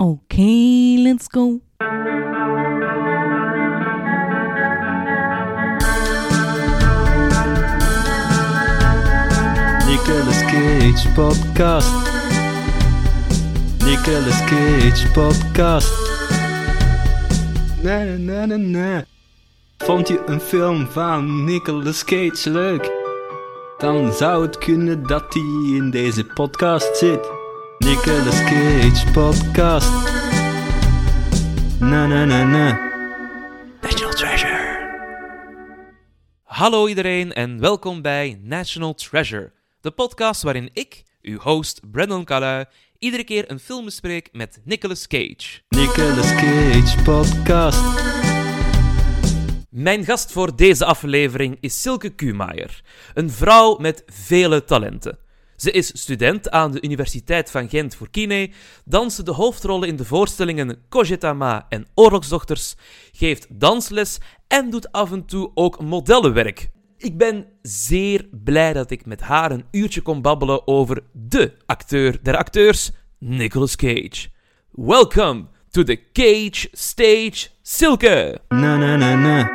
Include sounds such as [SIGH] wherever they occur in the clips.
Okay, let's go. Nicolas Cage podcast. Nicolas Cage podcast. Na na na na. Vond je een film van Nicolas Cage leuk? Dan zou het kunnen dat hij in deze podcast zit. Nicolas Cage podcast. Na na na na. National Treasure. Hallo iedereen en welkom bij National Treasure, de podcast waarin ik, uw host Brandon Calui, iedere keer een film bespreek met Nicolas Cage. Nicolas Cage podcast. Mijn gast voor deze aflevering is Silke Kuhmaier, een vrouw met vele talenten. Ze is student aan de Universiteit van Gent voor kine, danste de hoofdrollen in de voorstellingen Kojetama en Oorlogsdochters, geeft dansles en doet af en toe ook modellenwerk. Ik ben zeer blij dat ik met haar een uurtje kon babbelen over de acteur der acteurs, Nicolas Cage. Welcome to the Cage Stage, Silke! Na na na na.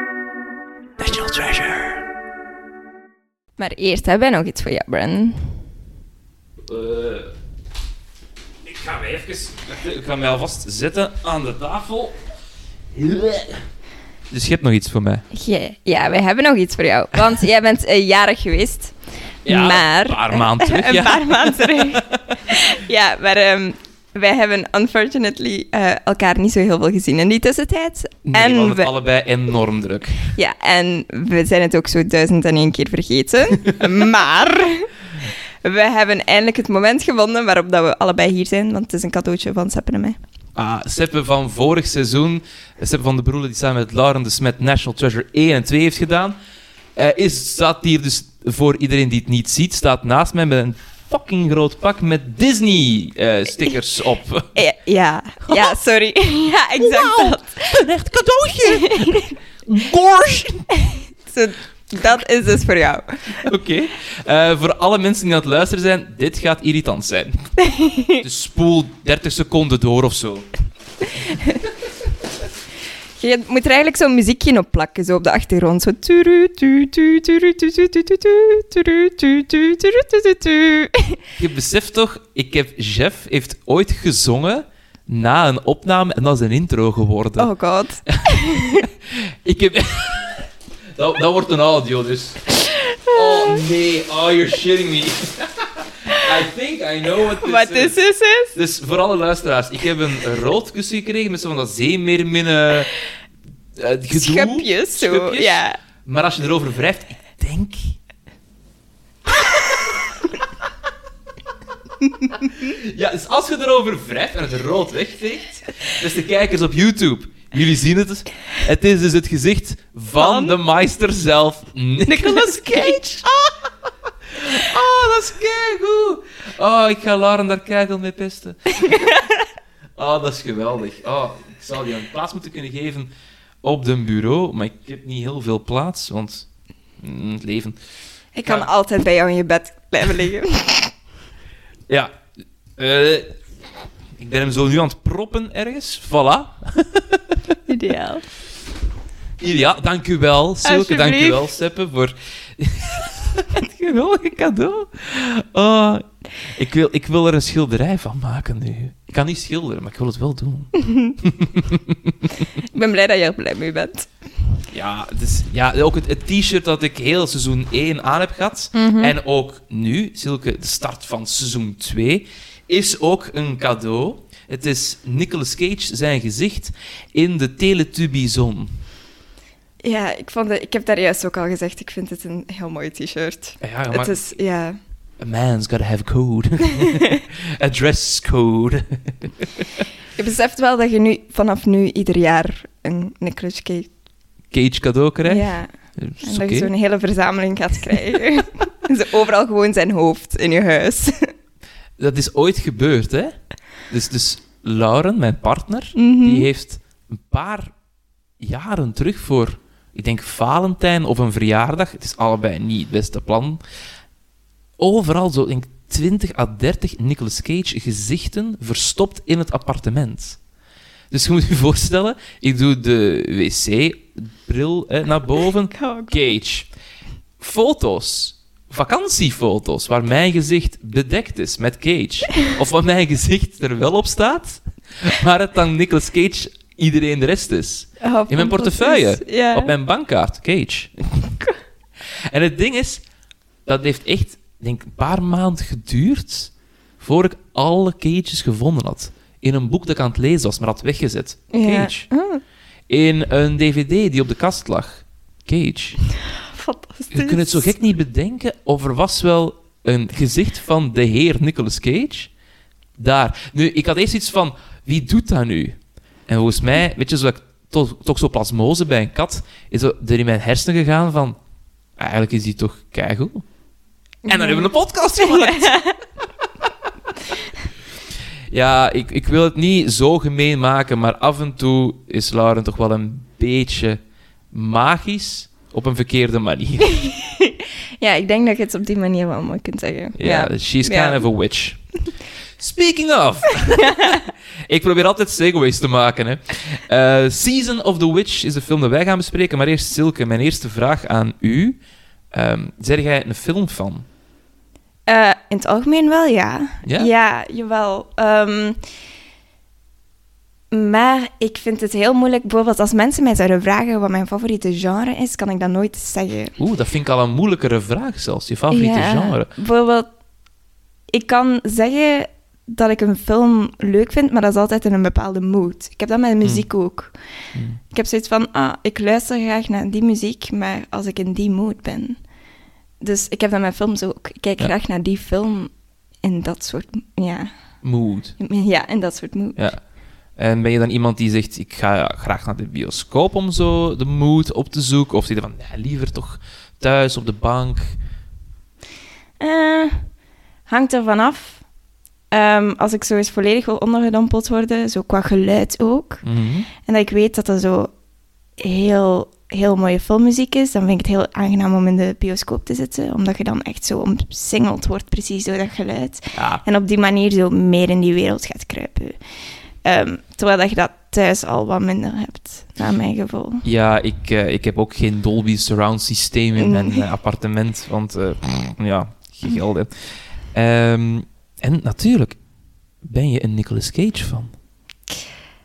National Treasure. Maar eerst hebben wij nog iets voor jou, Brandon. Eh, ik ga mij even... [LAUGHS] Ik ga mij alvast zetten aan de tafel. Dus je hebt nog iets voor mij? Jij- Ja, wij hebben nog iets voor jou. Want jij bent eh, jarig geweest. [LAUGHS] Ja, maar... een paar maanden terug, [LAUGHS] een ja. paar maanden terug. ja, maar ehm, wij hebben unfortunately eh, elkaar niet zo heel veel gezien in die tussentijd. Nee, en we hadden allebei enorm druk. ja, en we zijn het ook zo duizend en één keer vergeten. maar... We hebben eindelijk het moment gevonden waarop dat we allebei hier zijn, want het is een cadeautje van Seppen en mij. Ah, Seppe van vorig seizoen, Seppe van de Broelen, die samen met Lauren de Smet National Treasure 1 en 2 heeft gedaan, eh, is, staat hier dus, voor iedereen die het niet ziet, staat naast mij met een fucking groot pak met Disney-stickers [LAUGHS] op. Ja, ja, ja, [LAUGHS] sorry. [LAUGHS] ja, exact dat. Een echt cadeautje! Gorge! Dat is dus voor jou. Oké. Eh, voor alle mensen die aan het luisteren zijn, dit gaat irritant zijn. Dus spoel 30 seconden door of zo. Je moet er eigenlijk zo'n muziekje op plakken, zo op de achtergrond. Zo. Je beseft toch, ik heb, Jeff heeft ooit gezongen na een opname en dat is een intro geworden. Oh god. Ik heb... dat, dat wordt een audio, dus... Oh nee, oh you're shitting me. [LAUGHS] I think I know what this Wat is dit? is? Dus voor alle luisteraars, ik heb een rood kussen gekregen met zo van dat zeemeerminnen... eh, gedoe. Schupjes, zo. Schupjes. Ja. Maar als je erover wrijft, ik denk... [LAUGHS] ja, dus als je erover wrijft en het rood wegveegt, dus de kijkers op YouTube, jullie zien het. Het is dus het gezicht van, Van? de meester zelf, Nicolas [LAUGHS] Cage. Oh, dat is keigoed. Oh, ik ga Lauren daar keihard mee pesten. Oh, [LAUGHS] dat is geweldig. Oh, ik zou die een plaats moeten kunnen geven op de bureau, maar ik heb niet heel veel plaats, want mm, het leven. Ik kan Ja. altijd bij jou in je bed blijven liggen. Ja, eh, ik ben hem zo nu aan het proppen ergens. Voilà. [LAUGHS] Ideaal. Ja, dank u wel, Silke. Dank u wel, Seppe, voor [LAUGHS] het geweldige cadeau. Oh, ik, wil, ik wil er een schilderij van maken nu. Ik kan niet schilderen, maar ik wil het wel doen. [LAUGHS] Ik ben blij dat je er blij mee bent. Ja, dus, ja ook het, het t-shirt dat ik heel seizoen 1 aan heb gehad, en ook nu, Silke, de start van seizoen 2, is ook een cadeau. Het is Nicolas Cage, zijn gezicht, in de Teletubby-zone. Ja, ik, vond het, ik heb daar juist ook al gezegd, ik vind het een heel mooi t-shirt. Ja, maar Het is, ja... a man's gotta have code. [LAUGHS] a dress code. Je beseft wel dat je nu vanaf nu ieder jaar een Nicolas Cage... Cage cadeau krijg. Ja, en dat je zo'n hele verzameling gaat krijgen. En [LAUGHS] Zo overal gewoon zijn hoofd in je huis. Dat is ooit gebeurd, hè? Dus, dus Lauren, mijn partner, Mhm. die heeft een paar jaren terug voor, ik denk Valentijn of een verjaardag, het is allebei niet het beste plan, overal zo, denk ik, 20 à 30 Nicolas Cage gezichten verstopt in het appartement. Dus je moet je voorstellen, ik doe de wc-bril naar boven. [LAUGHS] Cage. Foto's. Vakantiefoto's waar mijn gezicht bedekt is met Cage. [LAUGHS] Of waar mijn gezicht er wel op staat, maar het dan Nicolas Cage iedereen de rest is. In mijn portefeuille. Ja. Op mijn bankkaart, Cage. [LAUGHS] en het ding is, dat heeft echt, denk een paar maanden geduurd voor ik alle Cages gevonden had. In een boek dat ik aan het lezen was, maar had weggezet. Ja. Cage. Oh, In een dvd die op de kast lag. Cage. [LAUGHS] fantastisch. Je kunt het zo gek niet bedenken, of er was wel een gezicht van de heer Nicolas Cage daar. Nu, ik had eerst iets van, wie doet dat nu? En volgens mij, weet je, zo dat ik zo plasmose bij een kat, is er in mijn hersenen gegaan van, eigenlijk is die toch keigoed. En dan hebben we een podcast gemaakt. [LAUGHS] Ja, ik, ik wil het niet zo gemeen maken, maar af en toe is Lauren toch wel een beetje magisch op een verkeerde manier. [LAUGHS] Ja, ik denk dat je het op die manier wel mooi kunt zeggen. Ja, she's kind of a witch. Speaking of. [LAUGHS] ik probeer altijd segways te maken. Hè. Eh, Season of the Witch is de film dat wij gaan bespreken. Maar eerst, Silke, mijn eerste vraag aan u. Um, zeg jij een filmfan? Eh, in het algemeen wel, ja. Ja? jawel. Ehm, maar ik vind het heel moeilijk. Bijvoorbeeld als mensen mij zouden vragen wat mijn favoriete genre is, kan ik dat nooit zeggen. Oeh, dat vind ik al een moeilijkere vraag zelfs. Je favoriete Ja, genre. Bijvoorbeeld, ik kan zeggen dat ik een film leuk vind, maar dat is altijd in een bepaalde mood. Ik heb dat met muziek ook. Hmm. Ik heb zoiets van, ah, ik luister graag naar die muziek, maar als ik in die mood ben. Dus ik heb dat met films ook. Ik kijk Ja. graag naar die film in dat soort, ja, Mood. ja, in dat soort mood. Ja. En ben je dan iemand die zegt, ik ga graag naar de bioscoop om zo de mood op te zoeken? Of zeg je van, ja, liever toch thuis op de bank? Eh, hangt er vanaf. Ehm als ik zo eens volledig wil ondergedompeld worden, zo qua geluid ook, Mhm. en dat ik weet dat er zo heel, heel mooie filmmuziek is, dan vind ik het heel aangenaam om in de bioscoop te zitten, omdat je dan echt zo omsingeld wordt precies door dat geluid. Ja, En op die manier zo meer in die wereld gaat kruipen. Ehm, terwijl dat je dat thuis al wat minder hebt, naar mijn gevoel. Ja, ik, eh, ik heb ook geen Dolby Surround systeem in mijn eh, appartement, want eh, ja, geen geld. Ehm, en natuurlijk, ben je een Nicolas Cage fan?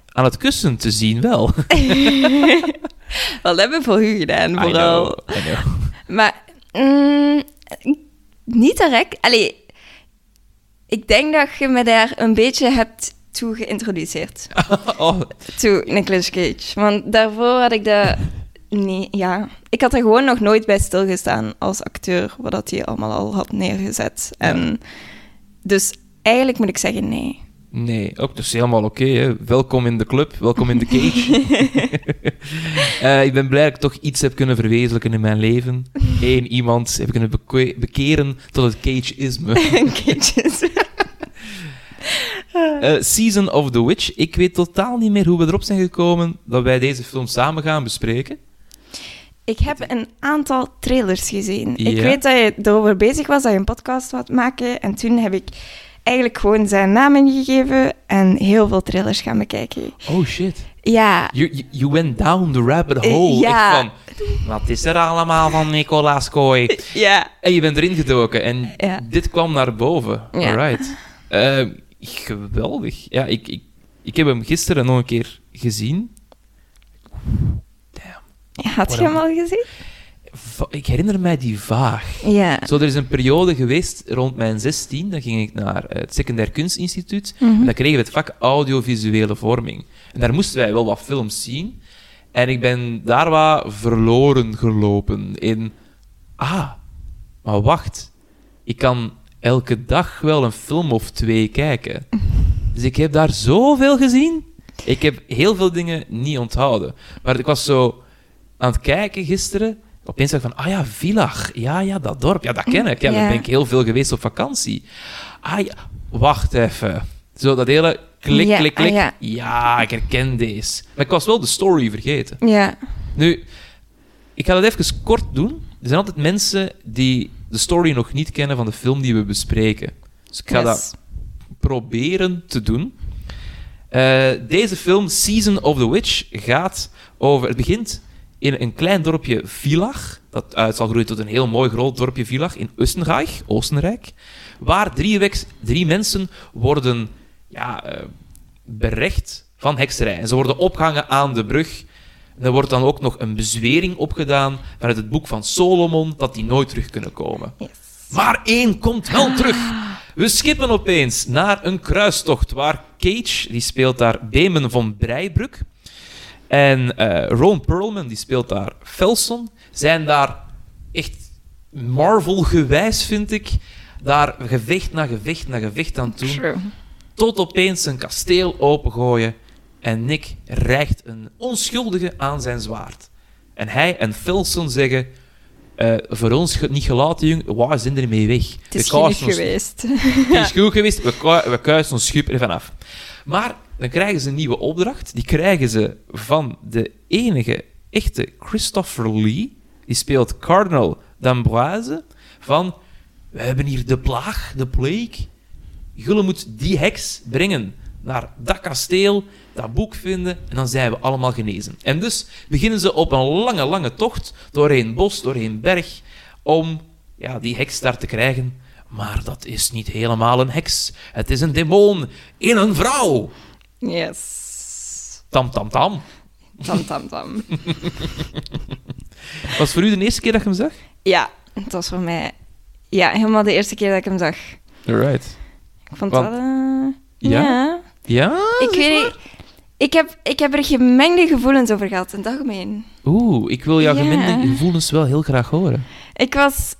Aan het kussen te zien wel. [LAUGHS] Wat hebben we voor u gedaan, I vooral? know, I know. Maar mm, niet direct. Allee, ik denk dat je me daar een beetje hebt toe geïntroduceerd. [LAUGHS] Oh, Toe Nicolas Cage. Want daarvoor had ik dat... Nee, ja. Ik had er gewoon nog nooit bij stilgestaan als acteur, wat dat hij allemaal al had neergezet. En dus eigenlijk moet ik zeggen nee. nee, ook dus helemaal oké. welkom in de club, welkom in de cage. [LAUGHS] [LAUGHS] Eh, ik ben blij dat ik toch iets heb kunnen verwezenlijken in mijn leven. Eén iemand heb kunnen beke- bekeren tot het cageïsme. Cage Eh, Season of the Witch. Ik weet totaal niet meer hoe we erop zijn gekomen dat wij deze film samen gaan bespreken. Ik heb een aantal trailers gezien. Ik Ja. weet dat je erover bezig was, dat je een podcast wat maken. En toen heb ik eigenlijk gewoon zijn naam ingegeven en heel veel trailers gaan bekijken. Oh shit. Ja, You, you, you went down the rabbit Eh, hole. ja. Echt van, wat is er allemaal van Nicolaas Kooi? ja. En je bent erin gedoken en Ja. dit kwam naar boven. Ja. Alright. Eh, geweldig. Ja, ik, ik, ik heb hem gisteren nog een keer gezien. Damn. Had je hem al gezien? Ik herinner mij die vaag. Ja. Zo, er is een periode geweest rond mijn 16, dan ging ik naar het Secundair Kunstinstituut Mhm. en dan kregen we het vak audiovisuele vorming. En daar moesten wij wel wat films zien. En ik ben daar wat verloren gelopen in... Ah, maar wacht. Ik kan elke dag wel een film of twee kijken. Dus ik heb daar zoveel gezien. Ik heb heel veel dingen niet onthouden. Maar ik was zo aan het kijken gisteren. Opeens dacht ik van, ah ja, Villach. Ja, ja, dat dorp. Ja, dat ken ik. Ja, Ja. daar ben ik heel veel geweest op vakantie. Ah ja, wacht even. Zo dat hele klik, Ja, klik, klik. ah, ja. ja, ik herken deze. Maar ik was wel de story vergeten. Ja. Nu, ik ga dat even kort doen. Er zijn altijd mensen die de story nog niet kennen van de film die we bespreken. Dus ik ga Yes. dat proberen te doen. Eh, deze film, Season of the Witch, gaat over... Het begint in een klein dorpje Villach, dat uit zal groeien tot een heel mooi groot dorpje Villach in Oostenrijk, Oostenrijk, waar drie, weeks- drie mensen worden ja, eh, berecht van hekserij. En ze worden opgehangen aan de brug. Er wordt dan ook nog een bezwering opgedaan vanuit het boek van Solomon, dat die nooit terug kunnen komen. Yes. Maar één komt wel terug. We skippen opeens naar een kruistocht waar Cage, die speelt daar Beemen van Breibroek, en eh, Ron Perlman, die speelt daar Felson, zijn daar echt Marvel-gewijs, vind ik, daar gevecht na gevecht na gevecht aan doen, True. tot opeens een kasteel opengooien en Nick rijgt een onschuldige aan zijn zwaard. En hij en Felson zeggen... eh, voor ons niet gelaten, jong. Waar zijn er mee weg? Het is goed geweest. [LAUGHS] Het is goed geweest, we, ku- we kuisen ons schip er vanaf. Maar dan krijgen ze een nieuwe opdracht. Die krijgen ze van de enige echte Christopher Lee. Die speelt Cardinal d'Amboise. Van, we hebben hier de plaag, de plague. Jullie moet die heks brengen naar dat kasteel, dat boek vinden, en dan zijn we allemaal genezen. En dus beginnen ze op een lange, lange tocht doorheen bos, doorheen berg, om ja, die heks daar te krijgen. Maar dat is niet helemaal een heks. Het is een demon in een vrouw. Yes. Tam, tam, tam. Tam, tam, tam. [LAUGHS] Was voor u de eerste keer dat je hem zag? Ja, het was voor mij... Ja, helemaal de eerste keer dat ik hem zag. Right. Ik vond Want- dat... eh, Ja? ja. Ja? Ik weet niet... Ik heb, ik heb er gemengde gevoelens over gehad, in het algemeen. Oeh, ik wil jouw Ja. gemengde gevoelens wel heel graag horen. Ik was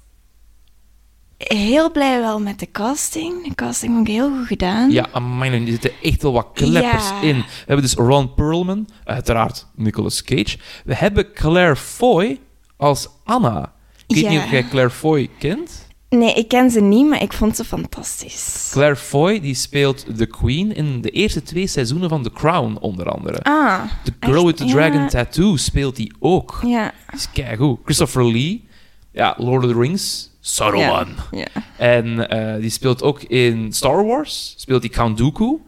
heel blij wel met de casting. De casting vond ik heel goed gedaan. Ja, amai, er zitten echt wel wat kleppers Ja. in. We hebben dus Ron Perlman, uiteraard Nicolas Cage. We hebben Claire Foy als Anna. Ik weet Ja. niet of jij Claire Foy kent. Nee, ik ken ze niet, maar ik vond ze fantastisch. Claire Foy die speelt de Queen in de eerste twee seizoenen van The Crown, onder andere. Ah, The Girl with the Ja. Dragon Tattoo speelt die ook. ja. Dat is keigoed. Christopher Lee, ja, Lord of the Rings, Saruman. Ja. En eh, die speelt ook in Star Wars, speelt die Count Dooku.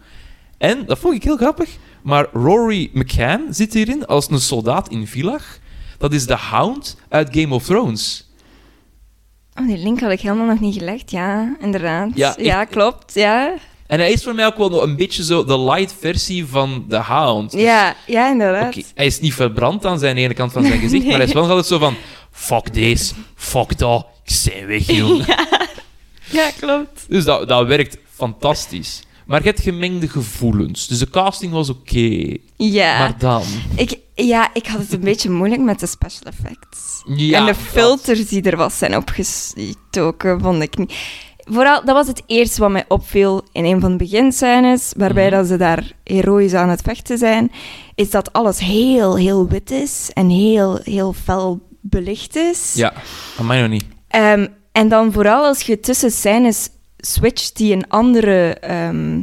En, dat vond ik heel grappig, maar Rory McCann zit hierin als een soldaat in Villach. Dat is de Hound uit Game of Thrones. Oh, die link had ik helemaal nog niet gelegd. Ja, inderdaad. Ja, Ja, ik- klopt. Ja, En hij is voor mij ook wel nog een beetje zo de light versie van de Hound. Dus, ja, ja inderdaad. hij is niet verbrand aan zijn ene kant van zijn gezicht, maar hij is wel altijd zo van... Fuck deze, fuck dat, ik zijn weg, [LAUGHS] joh. Ja, klopt. Dus dat, dat werkt fantastisch. Maar je hebt gemengde gevoelens. Dus de casting was oké. Ja. Maar dan... Ik, ja, ik had het een [LAUGHS] beetje moeilijk met de special effects. Ja, en de dat- filters die er was zijn opgestoken, vond ik niet. Vooral, dat was het eerste wat mij opviel in een van de beginscènes, waarbij Mhm. dat ze daar heroïs aan het vechten zijn, is dat alles heel, heel wit is en heel, heel fel belicht is. Ja, aan mij nog niet. Ehm, en dan vooral als je tussen scènes switcht die een andere, ehm,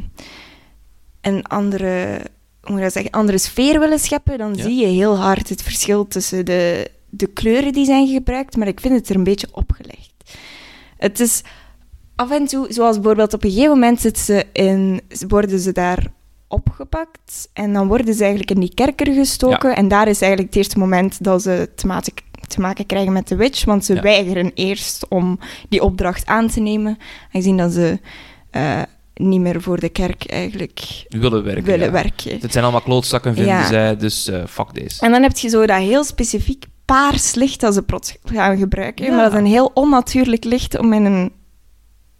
een andere, hoe moet dat zeggen, andere sfeer willen scheppen, dan Ja. zie je heel hard het verschil tussen de, de kleuren die zijn gebruikt, maar ik vind het er een beetje opgelegd. Het is af en toe, zoals bijvoorbeeld op een gegeven moment zitten ze in, worden ze daar opgepakt en dan worden ze eigenlijk in die kerker gestoken en daar is eigenlijk het eerste moment dat ze te maken, te maken krijgen met de witch, want ze Ja. weigeren eerst om die opdracht aan te nemen, aangezien dat ze eh, niet meer voor de kerk eigenlijk willen werken. willen ja. werken. Het zijn allemaal klootzakken, vinden Ja. zij, dus eh, fuck deze. En dan heb je zo dat heel specifiek paars licht dat ze plots gaan gebruiken, Ja. maar dat is een heel onnatuurlijk licht om in een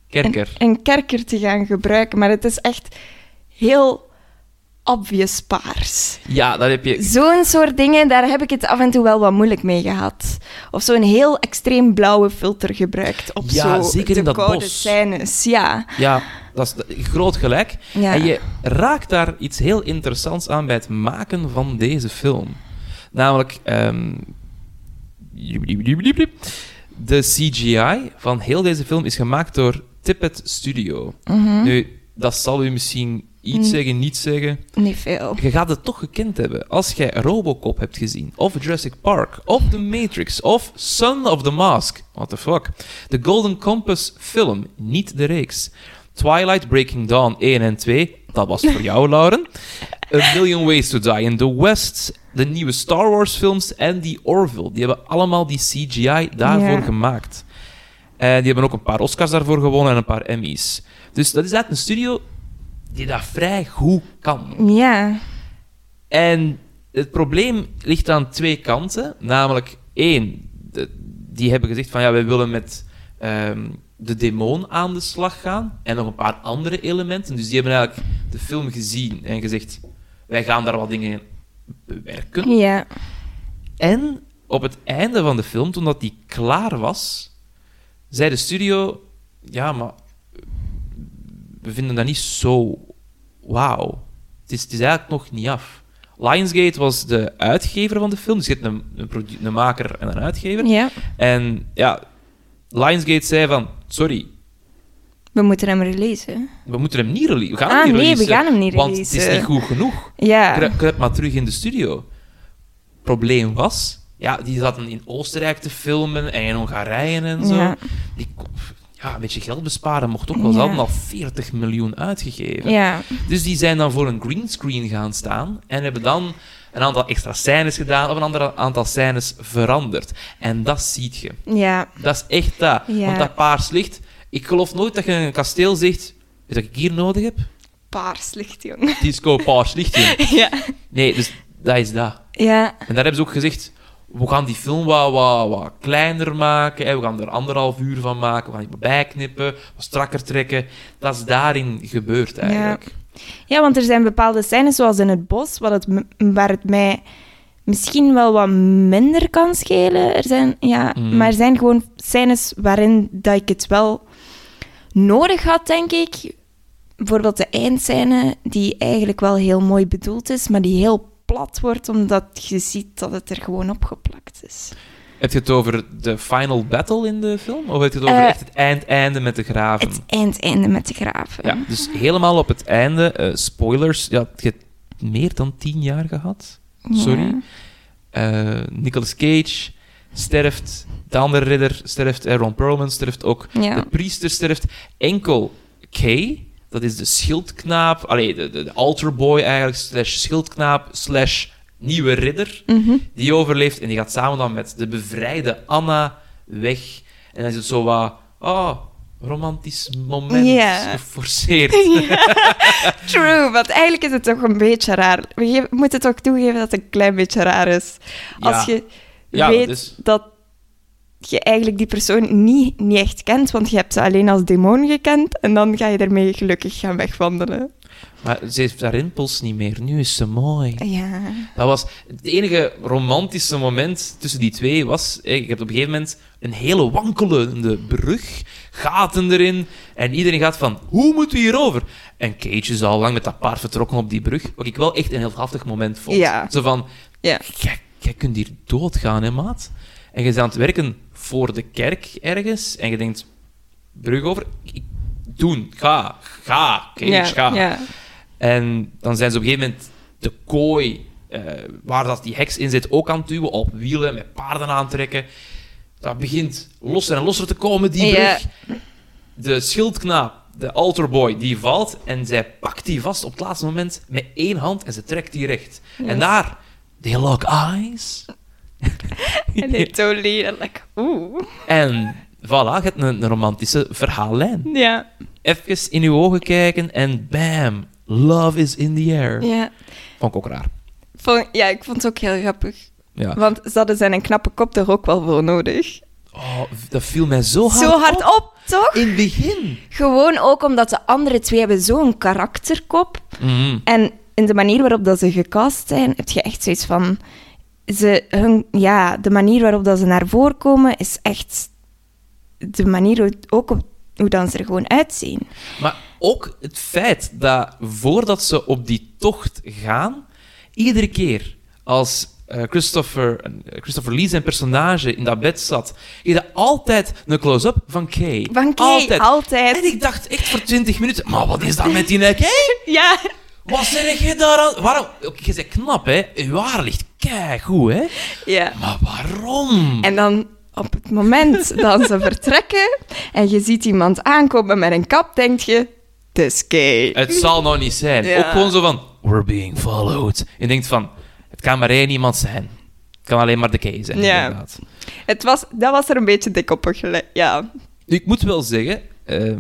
Kerker. een, een kerker te gaan gebruiken. Maar het is echt heel obvious paars. Ja, dat heb je... Zo'n soort dingen, daar heb ik het af en toe wel wat moeilijk mee gehad. Of zo'n heel extreem blauwe filter gebruikt op Ja, zo zeker de in dat koude bos. scènes. Ja. Ja, dat is groot gelijk. Ja. En je raakt daar iets heel interessants aan bij het maken van deze film. Namelijk, ehm, de CGI van heel deze film is gemaakt door Tippett Studio. Mhm. Nu, dat zal u misschien iets Mm. zeggen, niet zeggen. Niet veel. Je gaat het toch gekend hebben. Als jij Robocop hebt gezien, of Jurassic Park, of The Matrix, of Son of the Mask. What the fuck? De Golden Compass film, niet de reeks. Twilight, Breaking Dawn 1 en 2, dat was voor jou, Lauren. A Million Ways to Die in the West, de nieuwe Star Wars films en die Orville. Die hebben allemaal die CGI daarvoor Ja. gemaakt. En die hebben ook een paar Oscars daarvoor gewonnen en een paar Emmys. Dus dat is eigenlijk een studio die dat vrij goed kan. Ja. En het probleem ligt aan twee kanten. Namelijk, één, de- die hebben gezegd van ja, wij willen met ehm, de demon aan de slag gaan. En nog een paar andere elementen. Dus die hebben eigenlijk de film gezien en gezegd, wij gaan daar wat dingen in bewerken. Ja. En op het einde van de film, toen dat die klaar was, zei de studio, ja, maar we vinden dat niet zo wauw. Het is, het is eigenlijk nog niet af. Lionsgate was de uitgever van de film, dus je hebt een, een, een maker en een uitgever. Ja. En ja, Lionsgate zei van, sorry, We moeten hem releasen. we moeten hem niet releasen. We gaan Ah, hem niet nee, we releasen, gaan hem niet Want het is releasen. niet goed genoeg. Ja. Kruip, maar terug in de studio. Probleem was, ja, die zaten in Oostenrijk te filmen en in Hongarije en zo. Ja. Die, ja, een beetje geld besparen mocht ook wel. Ze Ja. hadden al 40 miljoen uitgegeven. Ja. Dus die zijn dan voor een greenscreen gaan staan en hebben dan een aantal extra scènes gedaan of een ander aantal scènes veranderd. En dat ziet je. Ja. Dat is echt dat. Ja. Want dat paars licht... Ik geloof nooit dat je in een kasteel zegt... Je wat ik hier nodig heb? Paars licht, jong. [LAUGHS] Disco paars licht. [LAUGHS] Ja. Nee, dus dat is dat. Ja. En daar hebben ze ook gezegd, we gaan die film wat, wat, wat kleiner maken, hè. we gaan er anderhalf uur van maken, we gaan die bijknippen, wat strakker trekken. Dat is daarin gebeurd eigenlijk. Ja, want er zijn bepaalde scènes, zoals in het bos, wat het, waar het mij misschien wel wat minder kan schelen. Er zijn, ja, Mhm. Maar er zijn gewoon scènes waarin dat ik het wel nodig had, denk ik. Bijvoorbeeld de eindscène, die eigenlijk wel heel mooi bedoeld is, maar die heel plat wordt, omdat je ziet dat het er gewoon opgeplakt is. Heb je het over de final battle in de film? Of heb je het over Eh, echt het eind-einde met de graven? Het eindeinde met de graven. Ja, dus helemaal op het einde, eh, spoilers, ja, je hebt meer dan tien jaar gehad. Sorry. Eh Nicolas Cage sterft, de andere ridder sterft, Ron Perlman sterft ook, Ja. de priester sterft. Enkel Kay, dat is de schildknaap, allee, de, de, de eigenlijk, slash schildknaap, slash nieuwe ridder, Mhm. die overleeft en die gaat samen dan met de bevrijde Anna weg. En dan is het zo wat, oh, romantisch moment, geforceerd. [LAUGHS] [LAUGHS] True, want eigenlijk is het toch een beetje raar. We moeten toch toegeven dat het een klein beetje raar is. Als Ja. je Ja, weet dus- dat je eigenlijk die persoon niet, niet echt kent, want je hebt ze alleen als demon gekend en dan ga je ermee gelukkig gaan wegwandelen. Maar ze heeft haar rimpels niet meer, nu is ze mooi. Ja. Dat was het enige romantische moment tussen die twee was. Je hebt op een gegeven moment een hele wankelende brug, gaten erin, en iedereen gaat van hoe moeten we hierover? En Cage is al lang met dat paard vertrokken op die brug, wat ik wel echt een heel haftig moment vond. Ja. Zo van, Ja. jij, jij kunt hier doodgaan, hè, maat? En je bent aan het werken voor de kerk ergens, en je denkt, brug over, ik, doen, ga, ga, Cage, ga. En dan zijn ze op een gegeven moment de kooi eh, waar dat die heks in zit ook aan het duwen, op wielen, met paarden aantrekken. Dat begint losser en losser te komen, die brug. De schildknaap, de altarboy, die valt en zij pakt die vast op het laatste moment met één hand en ze trekt die recht. En daar, they lock eyes. [LAUGHS] En they totally like, oeh. En voilà, je hebt een, een romantische verhaallijn. Ja. Even in uw ogen kijken en bam, love is in the air. Ja. Vond ik ook raar. Vond- ja, ik vond het ook heel grappig. Ja. Want ze hadden zijn een knappe kop er ook wel voor nodig. Oh, dat viel mij zo hard Zo hard op. op, toch? In het begin. Gewoon ook omdat de andere twee hebben zo'n karakterkop. Mhm. En in de manier waarop dat ze gecast zijn, heb je echt zoiets van... Ze, hun, ja, de manier waarop dat ze naar voren komen, is echt de manier hoe, ook op, hoe dan ze er gewoon uitzien. Maar ook het feit dat voordat ze op die tocht gaan, iedere keer als eh, Christopher, eh, Christopher Lee zijn personage in dat bed zat, je had altijd een close-up van Kay. Van Kay, Altijd. altijd. En ik dacht echt voor 20 minuten, maar wat is dat met die Kay? [LAUGHS] Ja, Wat zeg je daar aan? Waarom? Oké, je bent knap, hè? Je haar ligt keigoed, hè? ja. Maar waarom? En dan op het moment dat ze vertrekken en je ziet iemand aankomen met een kap, denk je, het is gay. Het zal nou niet zijn. Ja. Ook gewoon zo van, we're being followed. Je denkt van, het kan maar één iemand zijn. Het kan alleen maar de Kay zijn, Ja. inderdaad. Het was, dat was er een beetje dik op gele- Ja. Ik moet wel zeggen, ehm,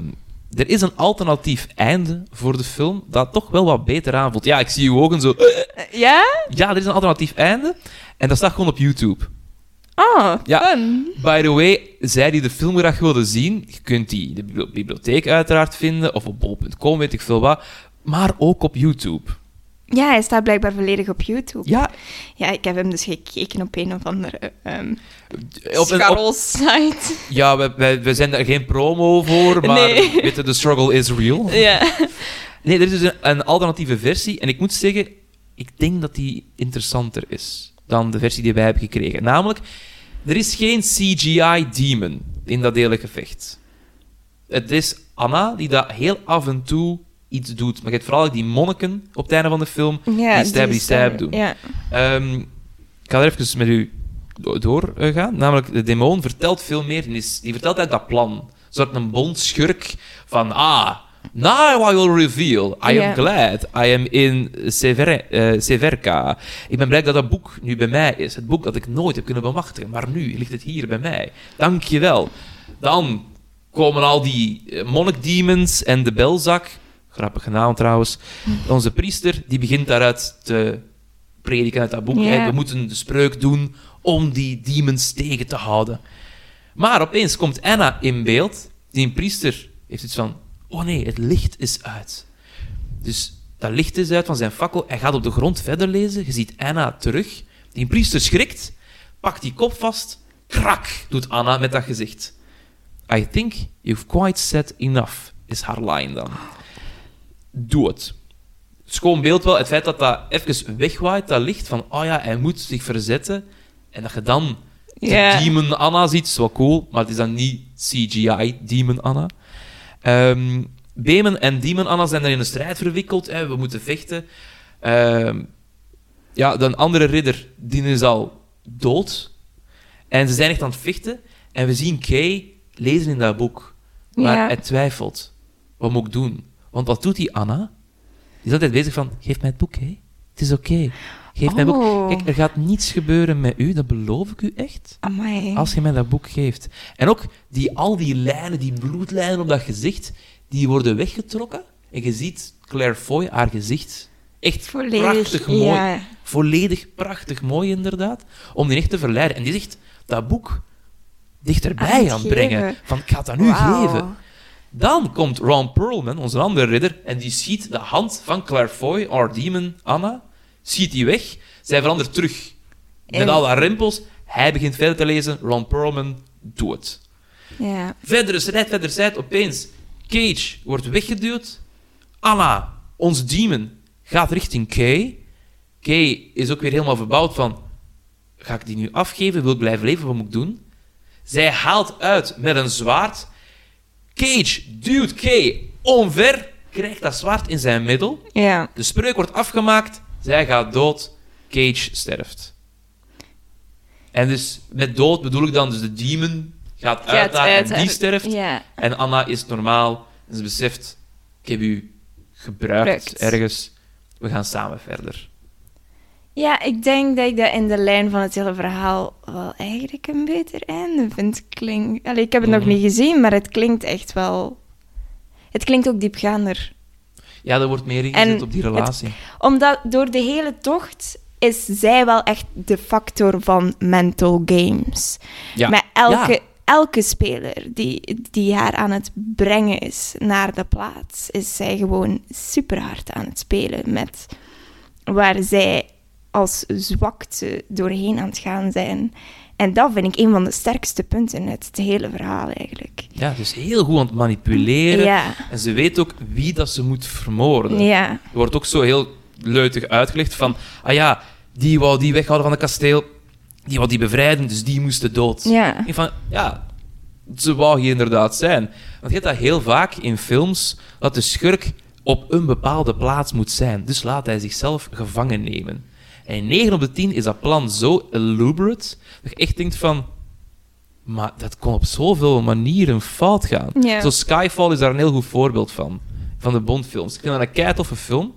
er is een alternatief einde voor de film dat toch wel wat beter aanvoelt. Ja, ik zie uw ogen zo... Eh, Ja? Ja, er is een alternatief einde. En dat staat gewoon op YouTube. Oh, Ja. fun. By the way, zij die de film graag wilden zien, je kunt die in de bibli- bibliotheek uiteraard vinden, of op bol.com, weet ik veel wat, maar ook op YouTube. Ja, hij staat blijkbaar volledig op YouTube. Ja, Ja, ik heb hem dus gekeken op een of andere um, op een, op, scharrelsite. ja we, wij, we zijn daar geen promo voor, maar Nee. weet je, de struggle is real. [LAUGHS] Ja. Nee, er is dus een, een alternatieve versie, en ik moet zeggen, ik denk dat die interessanter is dan de versie die wij hebben gekregen. Namelijk, er is geen CGI-demon in dat hele gevecht. Het is Anna die dat heel af en toe iets doet. Maar je hebt vooral die monniken op het einde van de film ja die stab, die stab doen. Ja. Ehm, ik ga er even met u do- doorgaan. Namelijk, de demon vertelt veel meer. Die, is, die vertelt uit dat plan. Een soort een bond schurk van... Ah, now I will reveal. I am glad. I am in Sever eh, Severka. Ik ben blij dat dat boek nu bij mij is. Het boek dat ik nooit heb kunnen bemachtigen. Maar nu ligt het hier bij mij. Dank je wel. Dan komen al die eh, monnik demons en de belzak. Grappige naam trouwens. Onze priester die begint daaruit te prediken uit dat boek. Hè. We moeten de spreuk doen om die demons tegen te houden. Maar opeens komt Anna in beeld. Die priester heeft iets van... Oh nee, het licht is uit. Dus dat licht is uit van zijn fakkel. Hij gaat op de grond verder lezen. Je ziet Anna terug. Die priester schrikt, pakt die kop vast. Krak, doet Anna met dat gezicht. I think you've quite said enough, is haar line dan. Doe het. Schoon beeld wel, het feit dat dat even wegwaait, dat licht van, oh ja, hij moet zich verzetten. En dat je dan de. Demon Anna ziet, is wel cool, maar het is dan niet CGI Demon Anna. Ehm Bemen en Demon Anna zijn er in een strijd verwikkeld. Hè. We moeten vechten. Ehm, ja, de andere ridder, die is al dood. En ze zijn echt aan het vechten. En we zien Kay lezen in dat boek. Maar Ja. hij twijfelt. Wat moet ik doen? Want wat doet die Anna? Die is altijd bezig van, geef mij het boek, hè. Het is oké. Geef mij boek. Oh. Kijk, er gaat niets gebeuren met u, dat beloof ik u echt. Amai. Als je mij dat boek geeft. En ook die, al die lijnen, die bloedlijnen op dat gezicht, die worden weggetrokken. En je ziet Claire Foy, haar gezicht, echt Volledig, prachtig mooi. ja. Volledig prachtig mooi, inderdaad. Om die echt te verleiden. En die zegt dat boek dichterbij Aan het brengen. Van, ik ga het aan u Wauw. geven. Dan komt Ron Perlman, onze andere ridder, en die schiet de hand van Claire Foy, our demon Anna, schiet die weg. Zij verandert terug. Met En- al haar rimpels. Hij begint verder te lezen. Ron Perlman, doe het. Ja. Verder strijd, verder strijd. Opeens, Cage wordt weggeduwd. Anna, ons demon, gaat richting Kay. Kay is ook weer helemaal verbouwd van... Ga ik die nu afgeven? Wil ik blijven leven? Wat moet ik doen? Zij haalt uit met een zwaard. Cage duwt Kay omver. Krijgt dat zwaard in zijn middel. Ja. De spreuk wordt afgemaakt. Zij gaat dood. Cage sterft. En dus met dood bedoel ik dan dus de demon gaat uit daar en die sterft. Ja. En Anna is normaal. En ze beseft, ik heb u gebruikt ergens. We gaan samen verder. Ja, ik denk dat ik dat in de lijn van het hele verhaal wel eigenlijk een beter einde vind. Klink... Allee, ik heb het Mhm. nog niet gezien, maar het klinkt echt wel... Het klinkt ook diepgaander. Ja, er wordt meer ingezet op die het- relatie. Omdat door de hele tocht is zij wel echt de factor van mental games. Ja. Met elke, Ja. elke speler die, die haar aan het brengen is naar de plaats, is zij gewoon super hard aan het spelen. Met waar zij als zwakte doorheen aan het gaan zijn. En dat vind ik een van de sterkste punten uit het hele verhaal eigenlijk. Ja, dus heel goed aan het manipuleren. Ja, En ze weet ook wie dat ze moet vermoorden. ja, Er wordt ook zo heel leutig uitgelegd van... Ah ja, die wou die weghouden van het kasteel. Die wou die bevrijden, dus die moesten dood. Ja. Denk van, ja, ze wou hier inderdaad zijn. Want je hebt dat heel vaak in films, dat de schurk op een bepaalde plaats moet zijn. Dus laat hij zichzelf gevangen nemen. En in 9 op de 10 is dat plan zo elaborate, dat je echt denkt van... Maar dat kon op zoveel manieren fout gaan. Zo Skyfall is daar een heel goed voorbeeld van. Van de Bondfilms. Ik vind dat een keitoffe film.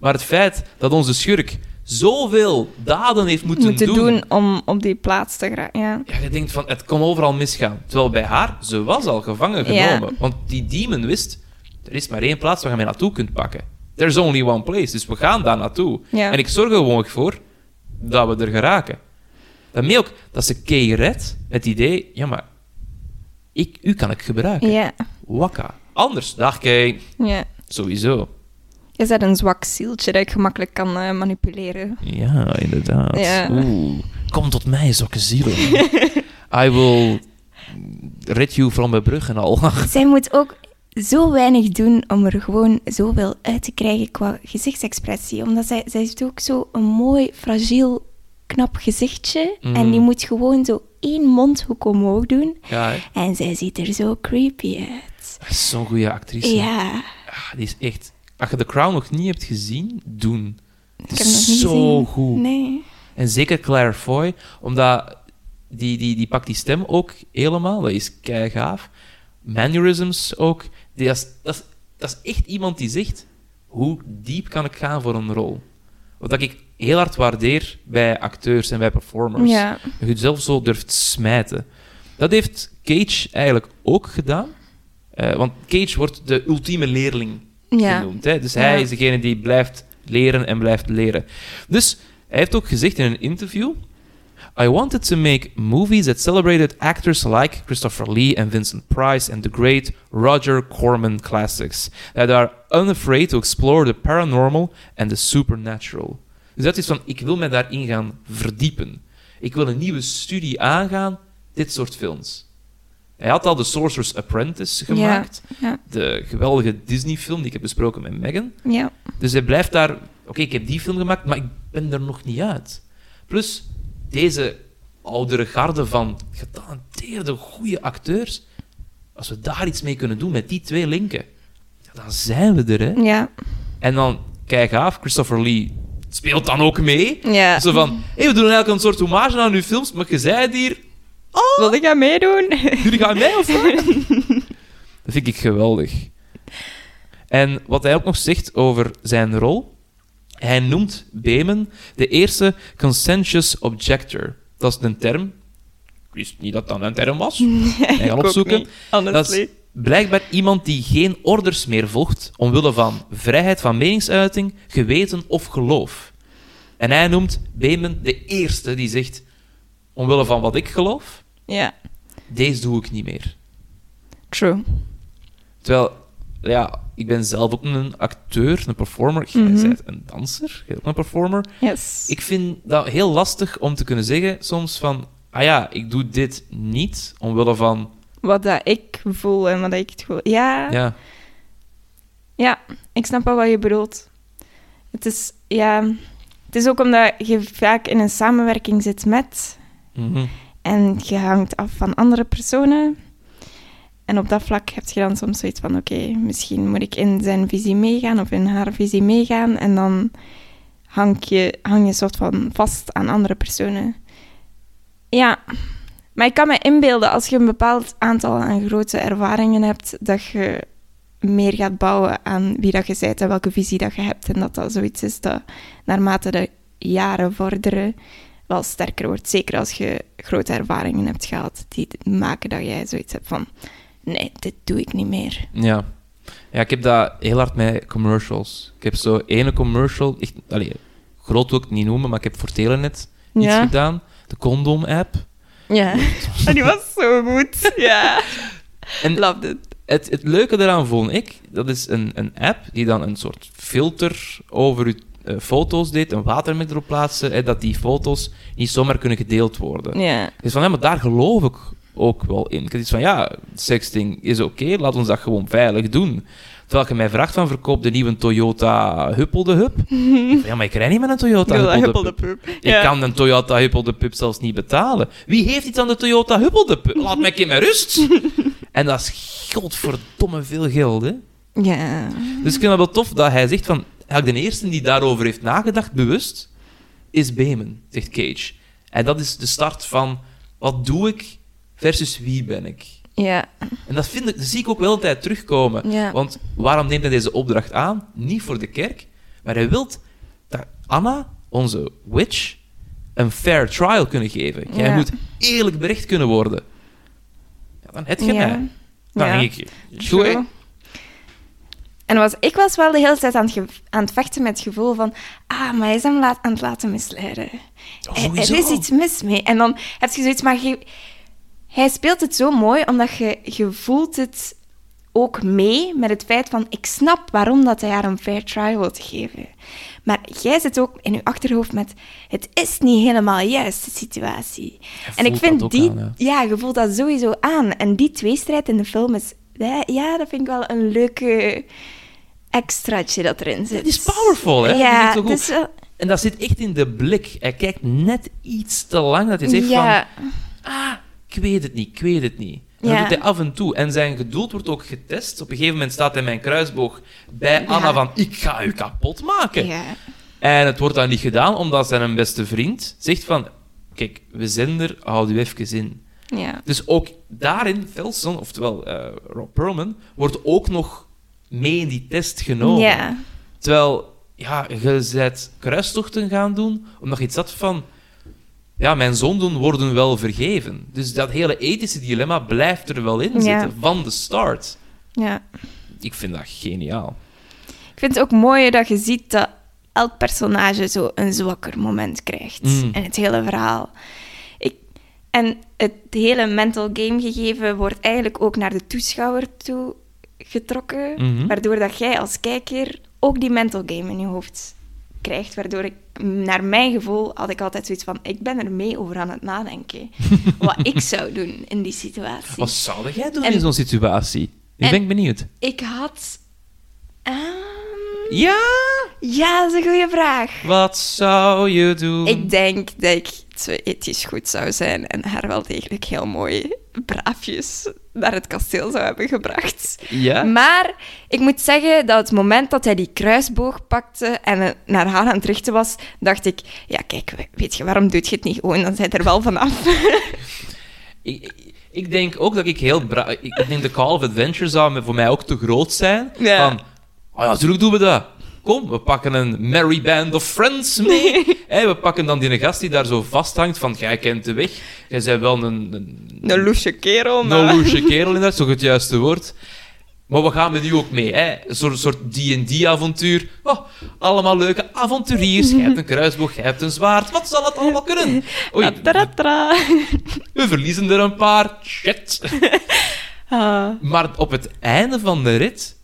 Maar het feit dat onze schurk zoveel daden heeft moeten, Moeten doen om op die plaats te geraken. Ja. ja, je denkt van, het kon overal misgaan. Terwijl bij haar, ze was al gevangen Ja. genomen. Want die demon wist, er is maar één plaats waar je mij naartoe kunt pakken. There's only one place, dus we gaan daar naartoe. Ja. En ik zorg er gewoon voor dat we er geraken. Daarmee ook dat ze Kay redt met het idee, ja maar, ik, u kan ik gebruiken. Ja. Wakka. Anders, dag Kay. ja. Sowieso. Je bent een zwak zieltje dat ik gemakkelijk kan eh, manipuleren. Ja, inderdaad. Ja. Oeh, kom tot mij, zulke zielen. [LAUGHS] I will rid you from a brug en al. Zij moet ook zo weinig doen om er gewoon zoveel uit te krijgen qua gezichtsexpressie. Omdat zij, zij heeft ook zo een mooi, fragiel, knap gezichtje. Mhm. En die moet gewoon zo één mondhoek omhoog doen. ja. En zij ziet er zo creepy uit. Zo'n goede actrice. Ja, Ah, die is echt... Als je The Crown nog niet hebt gezien, doen. Het ik is heb hem nog niet zo gezien. goed. Nee. En zeker Claire Foy, omdat die, die, die pakt die stem ook helemaal. Dat is kei gaaf. Mannerisms ook. Die, dat, is, dat, is, dat is echt iemand die zegt, hoe diep kan ik gaan voor een rol? Wat ik heel hard waardeer bij acteurs en bij performers. Ja. Dat je zelf zo durft smijten. Dat heeft Cage eigenlijk ook gedaan. Eh, want Cage wordt de ultieme leerling Ja. genoemd. Hè? Dus hij Ja. is degene die blijft leren en blijft leren. Dus hij heeft ook gezegd in een interview... I wanted to make movies that celebrated actors like Christopher Lee and Vincent Price and the great Roger Corman classics that are unafraid to explore the paranormal and the supernatural. Dus dat is van, ik wil mij daarin gaan verdiepen. Ik wil een nieuwe studie aangaan, dit soort films. Hij had al The Sorcerer's Apprentice gemaakt, Ja. de geweldige Disney-film die ik heb besproken met Megan. Ja. Dus hij blijft daar... Oké, ik heb die film gemaakt, maar ik ben er nog niet uit. Plus, deze oudere garde van getalenteerde, goede acteurs... Als we daar iets mee kunnen doen, met die twee linken... ja, dan zijn we er, hè. Ja. En dan, kijk af, Christopher Lee speelt dan ook mee. Ja. Zo van, hey, we doen eigenlijk een soort hommage aan uw films, maar je zei het hier... Wil ik aan meedoen? Jullie gaan mij of wat? [LAUGHS] Dat vind ik geweldig. En wat hij ook nog zegt over zijn rol, hij noemt Beeman de eerste conscientious objector. Dat is een term. Ik wist niet dat dat een term was. [LAUGHS] Hij gaan opzoeken. Dat is blijkbaar iemand die geen orders meer volgt omwille van vrijheid van meningsuiting, geweten of geloof. En hij noemt Beeman de eerste die zegt, omwille van wat ik geloof, Ja. deze doe ik niet meer. True. Terwijl, ja, ik ben zelf ook een acteur, een performer. Jij bent een danser, jij ook een performer. Yes. Ik vind dat heel lastig om te kunnen zeggen soms van... Ah ja, ik doe dit niet omwille van... Wat dat ik voel en wat ik het voel. Ja. Ja, Ja, ik snap wel wat je bedoelt. Het is, ja... Het is ook omdat je vaak in een samenwerking zit met... mhm, En je hangt af van andere personen. En op dat vlak heb je dan soms zoiets van... Oké, misschien moet ik in zijn visie meegaan of in haar visie meegaan. En dan hang je, hang je soort van vast aan andere personen. Ja, maar ik kan me inbeelden als je een bepaald aantal aan grote ervaringen hebt... dat je meer gaat bouwen aan wie dat je bent en welke visie dat je hebt. En dat dat zoiets is dat naarmate de jaren vorderen wel sterker wordt. Zeker als je grote ervaringen hebt gehad die maken dat jij zoiets hebt van... Nee, dit doe ik niet meer. ja. Ja, ik heb dat heel hard met commercials. Ik heb zo ene commercial... Echt, allee, groot wil ik het niet noemen, maar ik heb voor Telenet iets Ja. gedaan. De Condom-app. Ja. [LAUGHS] die was zo goed. Ja. En Loved it. Het, het leuke daaraan vond ik, dat is een, een app die dan een soort filter over je eh, foto's deed, een watermerk erop plaatsen, hè, dat die foto's niet zomaar kunnen gedeeld worden. Ja. Dus van, ja, maar daar geloof ik ook wel in. Ik had iets van, ja, sexting is oké, laat ons dat gewoon veilig doen. Terwijl je mij vraagt van verkoop de nieuwe Toyota Huppel de Hub. [LAUGHS] Ik van, ja, maar ik rij niet met een Toyota Huppel de Pup. Ik kan een Toyota Huppel de Pup zelfs niet betalen. Wie heeft iets aan de Toyota Huppel de Pup? Laat mij keer met rust. [LAUGHS] en dat is godverdomme veel geld, hè. Ja. Dus ik vind het wel tof dat hij zegt van... Eigenlijk de eerste die daarover heeft nagedacht, bewust, is Beeman, zegt Cage. En dat is de start van... Wat doe ik versus wie ben ik? Ja. En dat, vind ik, dat zie ik ook wel altijd terugkomen. Ja. Want waarom neemt hij deze opdracht aan? Niet voor de kerk, maar hij wil dat Anna, onze witch, een fair trial kunnen geven. Jij Ja. moet eerlijk berecht kunnen worden. Ja, dan heb je Ja. mij. Dan Ja. ik, goed. En was, ik was wel de hele tijd aan het, aan het vechten met het gevoel van... Ah, maar hij is hem laat, aan het laten misleiden. Oh, Er- er is iets mis mee. En dan heb je zoiets... Maar je- hij speelt het zo mooi, omdat je, je voelt het ook mee met het feit van... Ik snap waarom dat hij haar een fair trial wil geven. Maar jij zit ook in je achterhoofd met... Het is niet helemaal juist, de situatie. En ik vind dat die... aan, ja. je voelt dat sowieso aan. En die tweestrijd in de film is... Ja, dat vind ik wel een leuke extraatje dat erin zit. Het is powerful, hè? Dat is Ja, goed. dus wel- En dat zit echt in de blik. Hij kijkt net iets te lang dat hij zegt van... ja, Ah, ik weet het niet, ik weet het niet. En Ja. Dat doet hij af en toe. En zijn geduld wordt ook getest. Op een gegeven moment staat hij mijn kruisboog bij Anna Ja. van... Ik ga u kapot maken. ja. En het wordt dan niet gedaan, omdat zijn beste vriend zegt van... Kijk, we zijn er, houd u even in. ja. Dus ook daarin, Felson, oftewel eh, Rob Perlman, wordt ook nog mee in die test genomen. Terwijl, ja, je bent kruistochten gaan doen, omdat je iets had van... Ja, mijn zonden worden wel vergeven. Dus dat hele ethische dilemma blijft er wel in Ja. zitten, van de start. ja. Ik vind dat geniaal. Ik vind het ook mooi dat je ziet dat elk personage zo een zwakker moment krijgt Mm. in het hele verhaal. Ik, en het hele mental game gegeven wordt eigenlijk ook naar de toeschouwer toe getrokken, Mhm. waardoor dat jij als kijker ook die mental game in je hoofd krijgt, waardoor ik, naar mijn gevoel, had ik altijd zoiets van, ik ben er mee over aan het nadenken, [LAUGHS] wat ik zou doen in die situatie. Wat zou jij doen En- in zo'n situatie? Ik en- ben benieuwd. Ik had... ehm, Ja? ja, dat is een goede vraag. Wat zou je doen? Ik denk dat ik zo ethisch goed zou zijn en haar wel degelijk heel mooi braafjes naar het kasteel zou hebben gebracht. Ja? Maar ik moet zeggen dat het moment dat hij die kruisboog pakte en naar haar aan het richten was, dacht ik, ja kijk, we- weet je, waarom doet je het niet gewoon? Dan zijn er wel vanaf. [LAUGHS] Ik, ik- denk ook dat ik heel. Ik denk de Call of Adventure zou voor mij ook te groot zijn. Ja. Van, oh ja, natuurlijk doen we dat. Kom, we pakken een merry band of friends mee. [LAUGHS] We pakken dan die gast die daar zo vasthangt van, jij kent de weg. Jij bent wel een... Een, Een loesje kerel, een maar... loesje kerel inderdaad, zo het juiste woord. Maar we gaan met u ook mee, hè. Een soort, D&D-avontuur. Oh, allemaal leuke avonturiers. Jij hebt een kruisboog, jij hebt een zwaard. Wat zal het allemaal kunnen? Oei, we verliezen er een paar. Shit. [LAUGHS] Ah. Maar op het einde van de rit...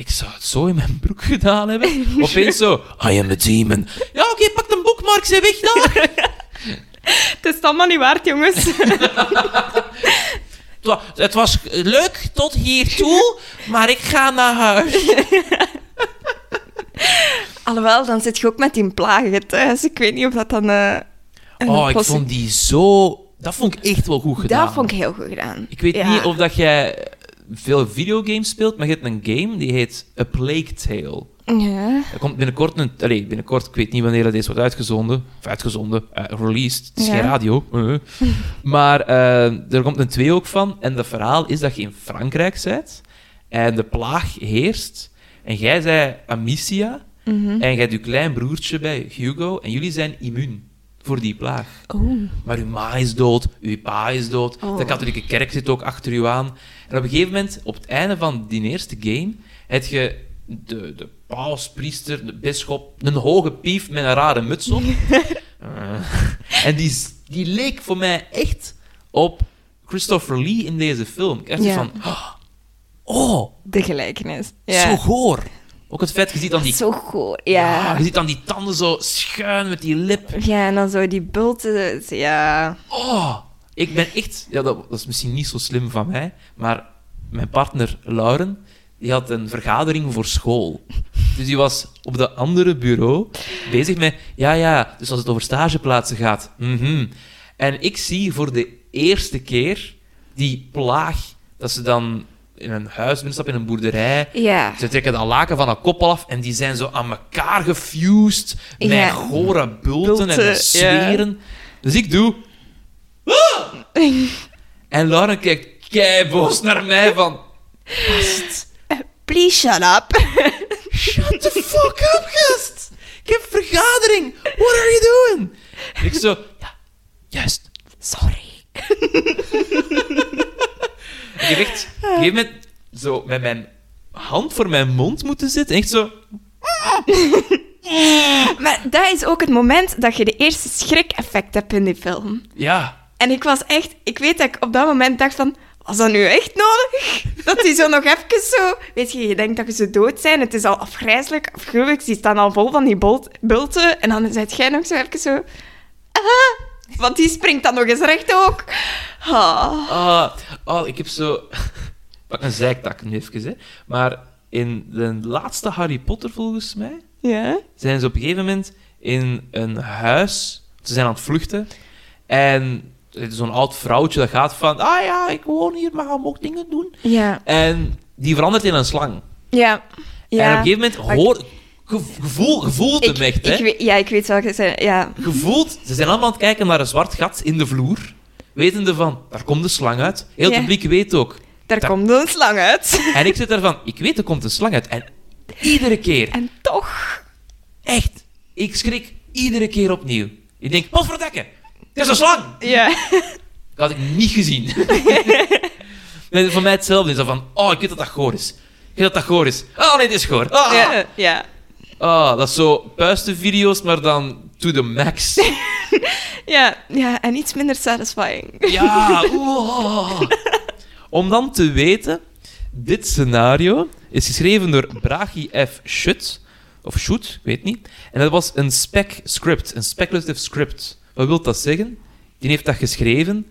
Ik zou het zo in mijn broek gedaan hebben. [LAUGHS] Opeens zo... I am a demon. Ja, oké, pak een boekmark, ze weg daar. [LAUGHS] Het is allemaal niet waard, jongens. [LAUGHS] Het wa- Het was leuk tot hiertoe, maar ik ga naar huis. Alhoewel, dan zit je ook met die plagen thuis. Ik weet niet of dat dan... eh, Oh, ik vond die zo... Dat vond ik echt wel goed gedaan. Dat vond ik heel goed gedaan. Ik weet Ja. niet of dat jij veel videogames speelt, maar je hebt een game die heet A Plague Tale. Ja. Er komt binnenkort een... Allee, binnenkort, ik weet niet wanneer dat deze wordt uitgezonden. Of uitgezonden, eh, released. Het is Ja. geen radio. eh. [LAUGHS] Maar eh, er komt een twee ook van. En het verhaal is dat je in Frankrijk bent. En de plaag heerst. En jij zei Amicia. Mhm. En jij hebt je klein broertje bij, Hugo. En jullie zijn immuun voor die plaag. Oh. Maar uw ma is dood, uw pa is dood, Oh. de katholieke kerk zit ook achter u aan. En op een gegeven moment, op het einde van die eerste game, heb je de, de paus, priester, de bisschop, een hoge pief met een rare muts op. [LAUGHS] Eh, en die, die leek voor mij echt op Christopher Lee in deze film. Ik dacht Ja. van, oh, De gelijkenis. Ja. zo goor. Ook het feit, je ziet dan die, Zo ja, ja. je ziet dan die tanden zo schuin met die lip. Ja, en dan zo die bulten. Ja. Oh, ik ben echt... Ja, dat, dat is misschien niet zo slim van mij, maar mijn partner Lauren, die had een vergadering voor school. Dus die was op de andere bureau bezig met... Ja, ja, dus als het over stageplaatsen gaat. mhm. En ik zie voor de eerste keer die plaag dat ze dan in een huis binnenstappen, in een boerderij. Ja. Ze trekken dat laken van een koppel af en die zijn zo aan elkaar gefused met Ja. gore bulten, Bulten, en zweren. Dus ik doe... "Ah!" [LAUGHS] En Lauren kijkt keiboos naar mij van... Please shut up. Shut the fuck up, gast! Ik heb vergadering! What are you doing? En ik zo... Ja, juist. Sorry. [LAUGHS] Ik heb echt op een gegeven moment zo met mijn hand voor mijn mond moeten zitten. Echt zo... [LAUGHS] Maar dat is ook het moment dat je de eerste schrik-effect hebt in die film. Ja. En ik was echt... Ik weet dat ik op dat moment dacht van... Was dat nu echt nodig? Dat die zo nog even zo... Weet je, je denkt dat ze dood zijn. Het is al afgrijzelijk, afgruwelijk. Die staan al vol van die bulten. En dan zit jij nog zo even zo... Ah, want die springt dan nog eens recht ook. Ah. Ah, oh, ik heb zo... [LAUGHS] Pak een zijktak nu even, hè. Maar in de laatste Harry Potter, volgens mij, Ja? zijn ze op een gegeven moment in een huis... Ze zijn aan het vluchten. En is zo'n oud vrouwtje dat gaat van... Ah ja, ik woon hier, maar ga ook dingen doen. Ja. En die verandert in een slang. Ja. En op Ja. een gegeven moment hoor... ge- Gevoel, gevoelt hem echt, hè. ik weet, ja, ik weet welke ze... Ja. gevoeld, ze zijn allemaal aan het kijken naar een zwart gat in de vloer, wetende van, daar komt de slang uit. Heel het Ja. publiek weet ook. Daar komt een slang uit. [LAUGHS] En ik zit daarvan, ik weet, er komt een slang uit. En iedere keer, En toch... echt, ik schrik iedere keer opnieuw. Ik denk, wat verdekken, het is een slang! Ja. [LAUGHS] Dat had ik niet gezien. [LAUGHS] nee, voor mij hetzelfde is van, oh, ik weet dat dat goor is. Ik weet dat dat goor is. Oh, nee, dit is goor. Ah, Ja. ja. Ah, dat is zo puistenvideo's, maar dan to the max. [LAUGHS] Ja, ja, en iets minder satisfying. Ja, [LAUGHS] oeh. Om dan te weten, dit scenario is geschreven door Bragi F. Schut, of Schut, ik weet niet. En dat was een spec script, een speculative script. Wat wil dat zeggen? Die heeft dat geschreven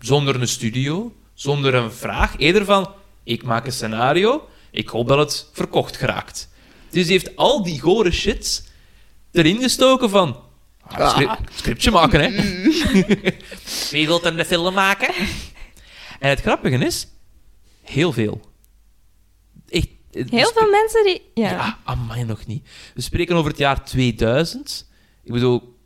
zonder een studio, zonder een vraag. Eerder van, ik maak een scenario, ik hoop dat het verkocht geraakt. Dus die heeft al die gore shit erin gestoken van... ah, scri- scriptje maken, hè. [LAUGHS] Wie wilt een film maken? En het grappige is, heel veel. Echt. het- Heel veel mensen die... Ja. Ja, amai nog niet. We spreken over het jaar 2000. Ik bedoel,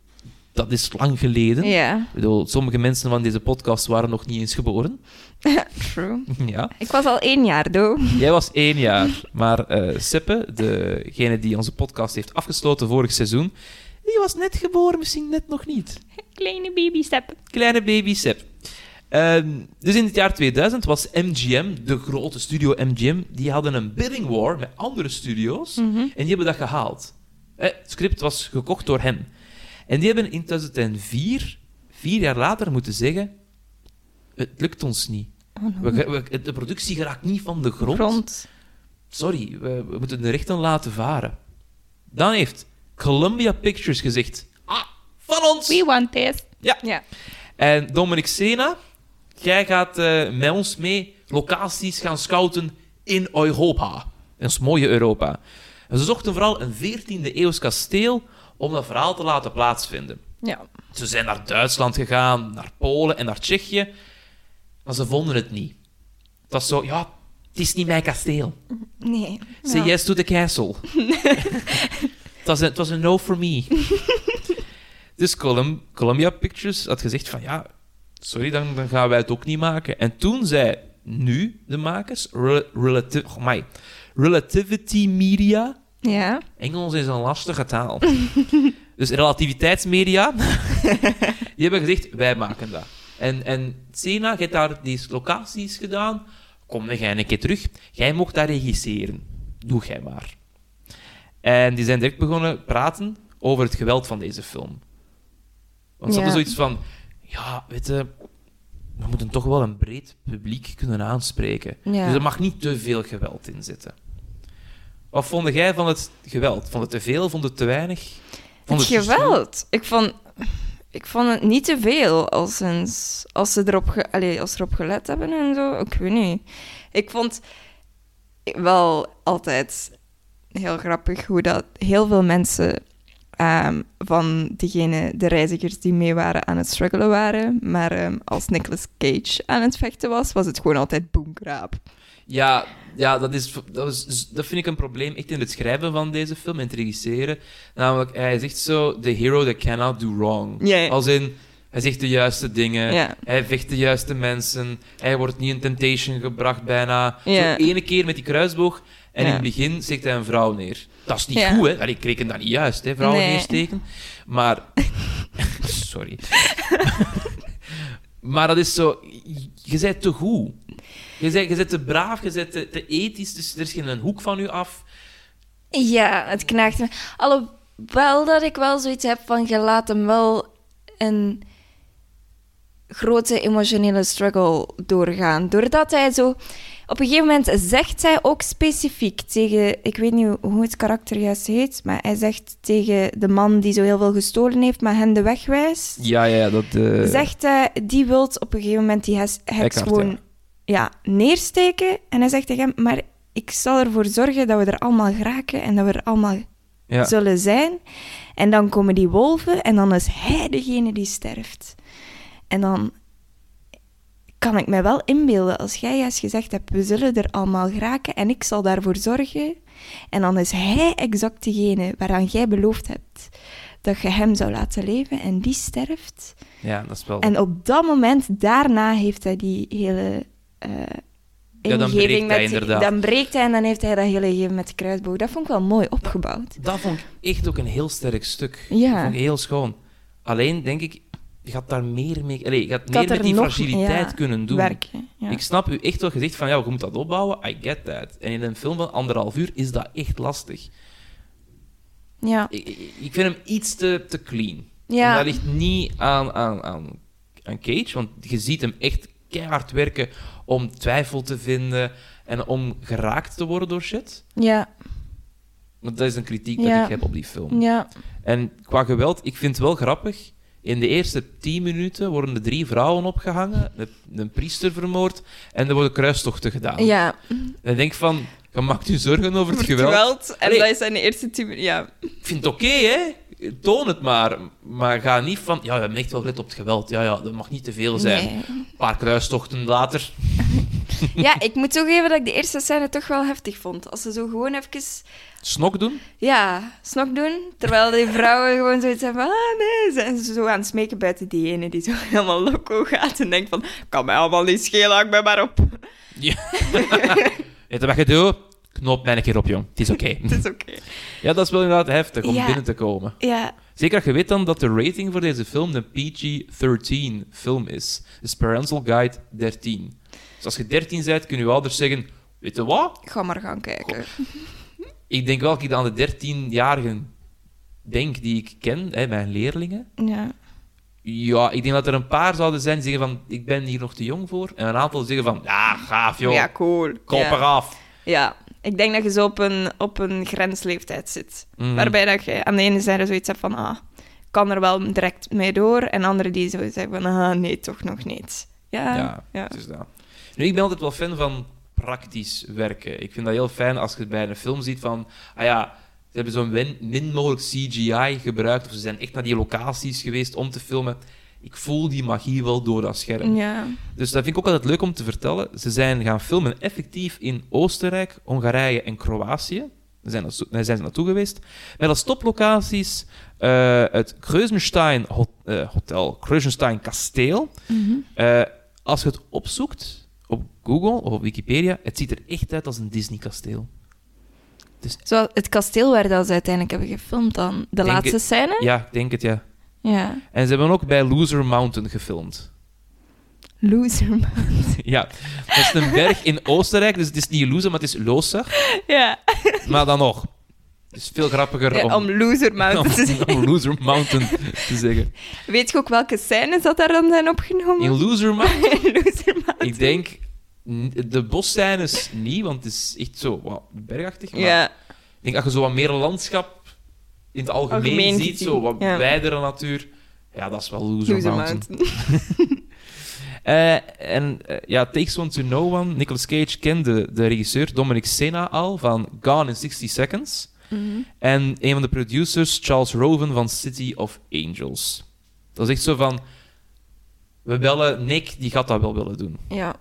dat is lang geleden. Ja, Ik bedoel, sommige mensen van deze podcast waren nog niet eens geboren. [LAUGHS] true. ja. Ik was al één jaar, doe. Jij was één jaar, maar eh Seppe, degene die onze podcast heeft afgesloten vorig seizoen, die was net geboren, misschien net nog niet. Kleine baby-step. Kleine baby Sep. Ehm, dus in het jaar 2000 was MGM, de grote studio MGM, die hadden een bidding war met andere studio's en die hebben dat gehaald. Eh, het script was gekocht door hen. En die hebben in 2004, vier jaar later, moeten zeggen: Het lukt ons niet. We, de productie geraakt niet van de grond. Grond. Sorry, we, we moeten de rechten laten varen. Dan heeft Columbia Pictures gezegd: Ah, van ons! We want this. Ja. Ja. En Dominic Sena, jij gaat eh, met ons mee locaties gaan scouten in Europa. Dat is mooie Europa. En ze zochten vooral een 14e eeuws kasteel om dat verhaal te laten plaatsvinden. Ja. Ze zijn naar Duitsland gegaan, naar Polen en naar Tsjechië, maar ze vonden het niet. Het was zo, ja, het is niet mijn kasteel. Nee. Say Ja. yes to the castle. [LAUGHS] het, was een, het was een no for me. dus Colum- Columbia Pictures had gezegd van ja, sorry, dan, dan gaan wij het ook niet maken. En toen zei nu de makers, Rel- relati- oh my, Relativity Media, Ja. Engels is een lastige taal. [LAUGHS] dus relativiteitsmedia, [LAUGHS] die hebben gezegd, wij maken dat. En, en Sena, je hebt daar die locaties gedaan, kom dan jij een keer terug. Jij mocht daar regisseren. Doe jij maar. En die zijn direct begonnen praten over het geweld van deze film. Want ze Ja. hadden zoiets van, ja, weet je, we moeten toch wel een breed publiek kunnen aanspreken. Ja. Dus er mag niet te veel geweld in zitten. Wat vond jij van het geweld? Vond het te veel? Vond het te weinig? Vond Het geweld. Ik vond, ik vond het niet te veel als, ze erop ge, als erop gelet hebben en zo. Ik weet niet. Ik vond... wel altijd heel grappig hoe dat heel veel mensen ehm, van degene, de reizigers die mee waren aan het struggelen waren. Maar ehm, als Nicolas Cage aan het vechten was, was het gewoon altijd boomkraap. Ja, ja dat, is, dat, is, dat vind ik een probleem echt in het schrijven van deze film en het regisseren. Namelijk, hij echt zo the hero that cannot do wrong. Als in, hij zegt de juiste dingen, hij vecht de juiste mensen, hij wordt niet in temptation gebracht bijna. Ja. Zo ene keer met die kruisboog en in het begin steekt hij een vrouw neer. Dat is niet goed, hè? Allee, ik reken dat niet juist, hè? vrouwen Nee. neersteken. Maar... [LAUGHS] Sorry. [LAUGHS] maar dat is zo... Je bent te goed. Je bent, je te braaf, je bent te, te ethisch, dus er is geen hoek van u af. Ja, het knaagt me. Alhoewel dat ik wel zoiets heb van, je laat hem wel een grote emotionele struggle doorgaan. Doordat hij zo... Op een gegeven moment zegt hij ook specifiek tegen... Ik weet niet hoe het karakter juist heet, maar hij zegt tegen de man die zo heel veel gestolen heeft, maar hen de weg wijst. Ja, ja, dat... eh, Zegt hij, die wilt op een gegeven moment die heks heks Eckhart, gewoon ja. Neersteken. En hij zegt tegen hem, maar ik zal ervoor zorgen dat we er allemaal geraken en dat we er allemaal ja. zullen zijn. En dan komen die wolven en dan is hij degene die sterft. En dan kan ik mij wel inbeelden, als jij juist gezegd hebt, we zullen er allemaal geraken en ik zal daarvoor zorgen. En dan is hij exact degene waaraan jij beloofd hebt dat je hem zou laten leven en die sterft. ja, dat is wel... En op dat moment, daarna heeft hij die hele Ja, dan breekt hij inderdaad. Dan breekt hij en dan heeft hij dat hele gegeven met de kruisboog. Dat vond ik wel mooi opgebouwd. Dat vond ik echt ook een heel sterk stuk. Ja. Dat vond ik heel schoon. Alleen denk ik, je gaat daar meer mee... Allee, je gaat meer met die fragiliteit ja, kunnen doen. Werken. Ja. Ik snap u echt wel gezegd van, ja, je moet dat opbouwen. I get that. En in een film van anderhalf uur is dat echt lastig. ja. Ik, ik ik vind hem iets te, te clean. Ja. En dat ligt niet aan, aan, aan, aan Cage, want je ziet hem echt keihard werken om twijfel te vinden en om geraakt te worden door shit. Ja. Want dat is een kritiek Ja. dat ik heb op die film. Ja. En qua geweld, ik vind het wel grappig. In de eerste tien minuten worden er drie vrouwen opgehangen, een, priester vermoord en er worden kruistochten gedaan. Ja. En ik denk van, je maakt je zorgen over het Voor geweld. En Allee. dat is zijn eerste tien minuten. Ja. Ik vind het oké, hè. Toon het maar. Maar ga niet van... Ja, we hebben echt wel gelet op het geweld. Ja, ja, dat mag niet te veel zijn. Nee. Een paar kruistochten later. [LAUGHS] Ja, ik moet toegeven dat ik de eerste scène toch wel heftig vond. Als ze zo gewoon even... Snok doen. Ja, snok doen. Terwijl die vrouwen gewoon zoiets hebben van... Ah, nee. Zijn ze zo aan het smeken buiten die ene die zo [LAUGHS] helemaal loco gaat. En denkt van... Kan mij allemaal niet schelen, hak mij maar op. Weet [LAUGHS] je wat je doet? Knoop mij een keer op, jong. Het is oké. [LAUGHS] Het is oké. ja, dat is wel inderdaad heftig om Ja. binnen te komen. Ja. Zeker als je weet dan dat de rating voor deze film een PG-13 film is. Dus Parental Guide 13. Dus als je 13 bent, kunnen je ouders zeggen... Weet je wat? Ga maar gaan kijken. [LAUGHS] Ik denk wel dat ik aan de 13-jarigen denk die ik ken, hè, mijn leerlingen. Ja. Ja, ik denk dat er een paar zouden zijn die zeggen van, ik ben hier nog te jong voor. En een aantal zeggen van, ja, gaaf joh, Ja, cool. kop ja. eraf. Ja. Ik denk dat je zo op een, op een grensleeftijd zit. Mhm. Waarbij dat je aan de ene zijde zoiets hebt van... Ah, kan er wel direct mee door. En anderen die zo zeggen van... Ah, nee, toch nog niet. Ja. Ja, ja. het is dat. Nu, ik ben altijd wel fan van praktisch werken. Ik vind dat heel fijn als je het bij een film ziet van, ah ja, ze hebben zo'n min, min mogelijk CGI gebruikt, of ze zijn echt naar die locaties geweest om te filmen. Ik voel die magie wel door dat scherm. Ja. Dus dat vind ik ook altijd leuk om te vertellen. Ze zijn gaan filmen effectief in Oostenrijk, Hongarije en Kroatië. Daar zijn, naartoe- daar zijn ze naartoe geweest. Met als toplocaties eh, het Kreuzenstein Hot- eh, Hotel, Kreuzenstein Kasteel. Mhm. Eh, als je het opzoekt op Google of op Wikipedia, het ziet er echt uit als een Disney-kasteel. Zo, het kasteel waar dat ze uiteindelijk hebben gefilmd dan. De Denk laatste het- scène? Ja, ik denk het, ja. Ja. En ze hebben ook bij Loser Mountain gefilmd. Loser, man. [LAUGHS] ja, dat is een berg in Oostenrijk, dus het is niet Loser, maar het is Loser. Ja. Maar dan nog. Het is veel grappiger ja om, om loser, man. [LAUGHS] om, om Loser Mountain te zeggen. Weet je ook welke scènes dat daar dan zijn opgenomen? In Loser Mountain, [LAUGHS] loser, man. ik denk... De bosscènes niet, want het is echt zo wat bergachtig. Maar Ja. ik denk dat je zo wat meer landschap in het algemeen, Algemeen ziet, zo wat ja. wijdere natuur. Ja, dat is wel Loser, Loser Mountain. Mountain. [LAUGHS] Eh, en eh, ja, Takes One to Know One. Nicolas Cage kende de regisseur Dominic Sena al van Gone in 60 Seconds. En een van de producers, Charles Roven van City of Angels. Dat is echt zo van... We bellen Nick, die gaat dat wel willen doen. Ja.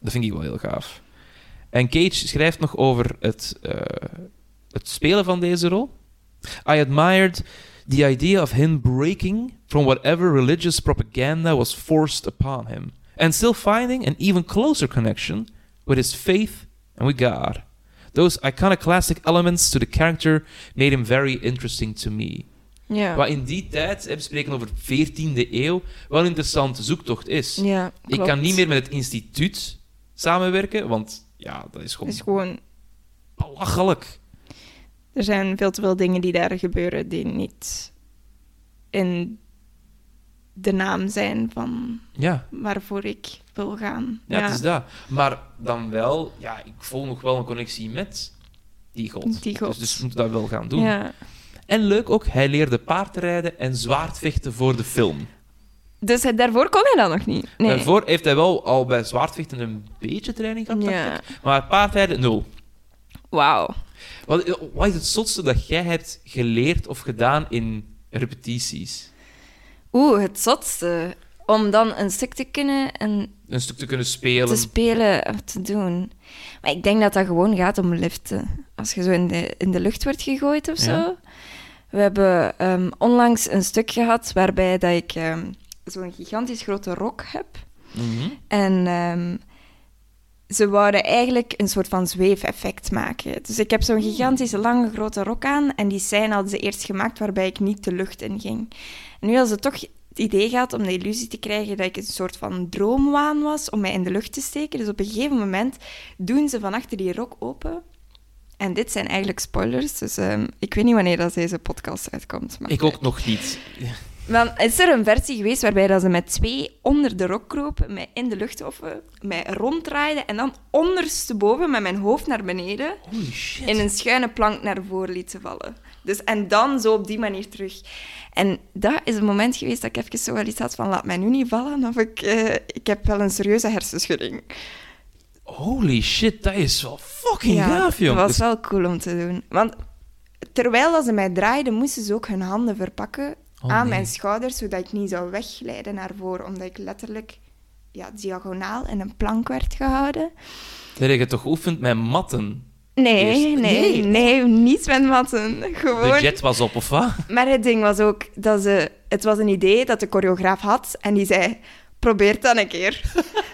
Dat vind ik wel heel gaaf. En Cage schrijft nog over het, eh, het spelen van deze rol. I admired the idea of him breaking from whatever religious propaganda was forced upon him, and still finding an even closer connection with his faith and with God. Those iconoclastic elements to the character made him very interesting to me. Ja. Wat in die tijd, we spreken over 14e eeuw, wel een interessante zoektocht is. ja Ik kan niet meer met het instituut samenwerken, want ja, dat is gewoon is gewoon... belachelijk. Er zijn veel te veel dingen die daar gebeuren die niet in de naam zijn van Ja, waarvoor ik wil gaan. ja, het is dat. Maar dan wel, ja, ik voel nog wel een connectie met die god. Die god. Dus, dus we moeten dat wel gaan doen. Ja. En leuk ook, hij leerde paardrijden en zwaardvechten voor de film. Dus hij- daarvoor kon hij dat nog niet. Nee. Daarvoor heeft hij wel al bij zwaardvechten een beetje training gehad, Ja. Maar paardrijden, nul. Wauw. Wat, wat is het zotste dat jij hebt geleerd of gedaan in repetities? Oeh, het zotste. Om dan een stuk te kunnen en Een stuk te kunnen spelen. te spelen of te doen. Maar ik denk dat dat gewoon gaat om liften. Als je zo in de, in de lucht wordt gegooid of zo. Ja. We hebben ehm, onlangs een stuk gehad waarbij dat ik ehm, zo'n gigantisch grote rok heb. Mhm. En ehm, ze wouden eigenlijk een soort van zweefeffect maken. Dus ik heb zo'n gigantische lange grote rok aan. En die scène hadden ze eerst gemaakt waarbij ik niet de lucht in ging. En nu hadden ze toch het idee gehad om de illusie te krijgen dat ik een soort van droomwaan was om mij in de lucht te steken. Dus op een gegeven moment doen ze van achter die rok open. En dit zijn eigenlijk spoilers, dus ehm, ik weet niet wanneer dat deze podcast uitkomt. Maar Ik ook nog niet. Dan is er een versie geweest waarbij dat ze met twee onder de rok kropen, mij in de lucht hoffen, mij ronddraaiden en dan ondersteboven met mijn hoofd naar beneden Holy shit. in een schuine plank naar voren lieten vallen. Dus, en dan zo op die manier terug. En dat is een moment geweest dat ik even zo wel iets had van laat mij nu niet vallen of ik, eh, ik heb wel een serieuze hersenschudding. Holy shit, dat is wel fucking gaaf, dat joh. was Dus- wel cool om te doen. Want terwijl dat ze mij draaiden, moesten ze ook hun handen verpakken Oh, aan nee. mijn schouders, zodat ik niet zou wegglijden naar voren, omdat ik letterlijk ja, diagonaal in een plank werd gehouden. Dat heb je toch geoefend met matten? Nee, Eerst- nee, Nee. nee, niet met matten. Gewoon. De jet was op, of wat? Maar het ding was ook dat ze... Het was een idee dat de choreograaf had en die zei... Probeer het dan een keer.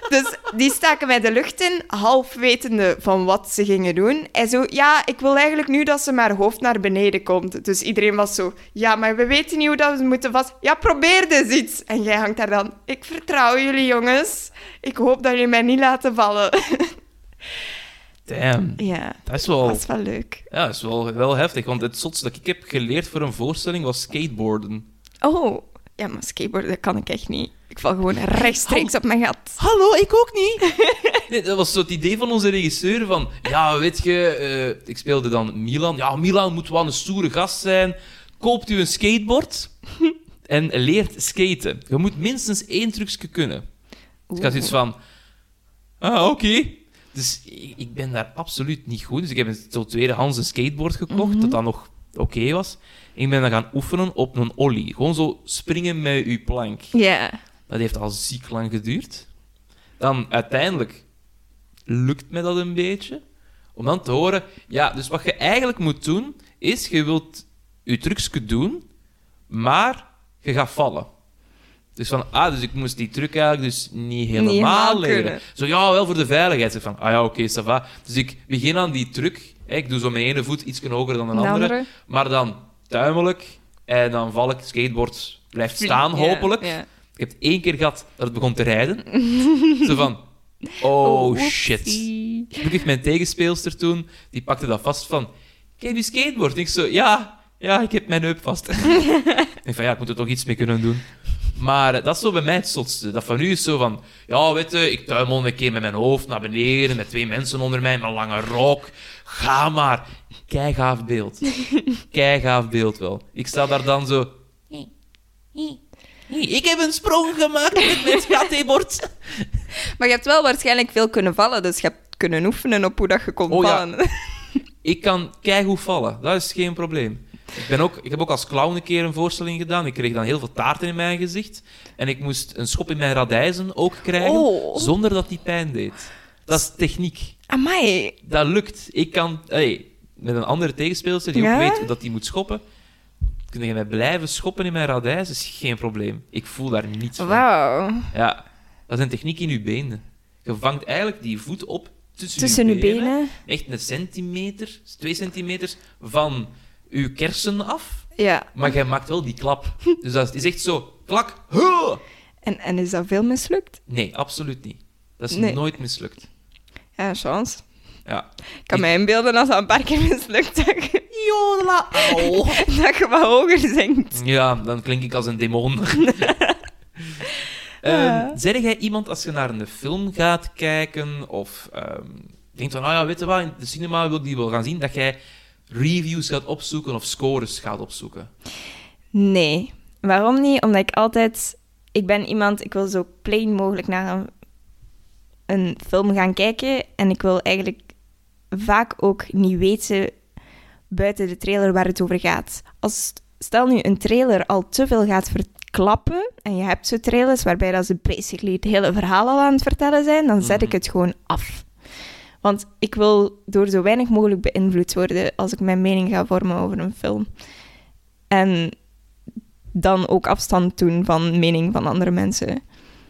dus die staken mij de lucht in, half wetende van wat ze gingen doen. En zo, ja, ik wil eigenlijk nu dat ze met haar hoofd naar beneden komt. Dus iedereen was zo, ja, maar we weten niet hoe dat we moeten vast... Ja, probeer dus iets. En jij hangt daar dan, ik vertrouw jullie, jongens. Ik hoop dat jullie mij niet laten vallen. Damn. ja, Dat is wel... dat was wel leuk. Ja, dat is wel, wel heftig. Want het zotste dat ik heb geleerd voor een voorstelling was skateboarden. Oh, ja, maar skateboarden dat kan ik echt niet. Ik val gewoon rechtstreeks op mijn gat. Hallo, ik ook niet. [LAUGHS] nee, dat was zo het idee van onze regisseur van... Ja, weet je, eh, ik speelde dan Milan. Ja, Milan moet wel een stoere gast zijn. Koopt u een skateboard [LAUGHS] en leert skaten. Je moet minstens één trucje kunnen. Dus ik had zoiets van... Ah, oké. Dus ik, ik ben daar absoluut niet goed. Dus ik heb een zo tweedehands een skateboard gekocht, dat dan nog oké was. Ik ben dan gaan oefenen op een ollie. Gewoon zo springen met uw plank. Ja. Dat heeft al ziek lang geduurd. Dan uiteindelijk lukt me dat een beetje. Om dan te horen, ja, dus wat je eigenlijk moet doen, is je wilt je trucje doen, maar je gaat vallen. Dus van, ah, dus ik moest die truc eigenlijk dus niet helemaal, helemaal leren. kunnen. Zo, ja, wel voor de veiligheid. Zeg van, ah ja, oké, ça va. Dus ik begin aan die truc. Ik doe zo mijn ene voet iets hoger dan een De andere. andere? Maar dan tuimelijk. En dan val ik, skateboard blijft staan, hopelijk. ja. Ik heb het één keer gehad dat het begon te rijden. [LAUGHS] Zo van, oh, shit. oepsie. Gelukkig mijn tegenspeelster toen, die pakte dat vast van, ik heb je skateboard. En ik zo, ja, ja, ik heb mijn heup vast. [LAUGHS] ik van, ja, ik moet er toch iets mee kunnen doen. Maar eh, dat is zo bij mij het zotste. Dat van nu is zo van, ja, weet je, ik tuimel een keer met mijn hoofd naar beneden, met twee mensen onder mij, met een lange rok. Ga maar. Kei gaaf beeld. Kei gaaf beeld wel. Ik sta daar dan zo... Ik heb een sprong gemaakt met mijn skateboard. Maar je hebt wel waarschijnlijk veel kunnen vallen, dus je hebt kunnen oefenen op hoe dat je kon Oh ja. vallen. Ik kan keigoed vallen, dat is geen probleem. Ik, ben ook, ik heb ook als clown een keer een voorstelling gedaan. Ik kreeg dan heel veel taarten in mijn gezicht. En ik moest een schop in mijn radijzen ook krijgen, Oh. zonder dat die pijn deed. Dat is techniek. Amai. Dat lukt. Ik kan... Hey, met een andere tegenspeelster die Ja? ook weet dat die moet schoppen, kun je mij blijven schoppen in mijn radijs, is geen probleem. Ik voel daar niets van. Wauw. Ja, dat is een techniek in je benen. Je vangt eigenlijk die voet op tussen, Tussen je benen. Echt een centimeter, twee centimeters van je kersen af. Ja. Maar jij maakt wel die klap. [LAUGHS] Dus dat is echt zo, klak, huh! En, en is dat veel mislukt? Nee, absoluut niet. Dat is Nee. nooit mislukt. Ja, chance. Ja. Ik kan me inbeelden als dat een paar keer mislukt, dat je, Jodela, [LAUGHS] dat je wat hoger zingt. Ja, dan klink ik als een demon. [LAUGHS] Ja. Ehm zeg jij iemand als je naar een film gaat kijken of ehm, denkt van, nou ja, weet je wat, in de cinema wil ik die wel gaan zien, dat jij reviews gaat opzoeken of scores gaat opzoeken? Nee. Waarom niet? Omdat ik altijd... Ik ben iemand, ik wil zo plain mogelijk naar een, een film gaan kijken. En ik wil eigenlijk vaak ook niet weten buiten de trailer waar het over gaat. Als, stel nu een trailer al te veel gaat verklappen, en je hebt zo trailers waarbij dat ze basically het hele verhaal al aan het vertellen zijn, dan zet ik het gewoon af. Want ik wil door zo weinig mogelijk beïnvloed worden als ik mijn mening ga vormen over een film. En dan ook afstand doen van mening van andere mensen.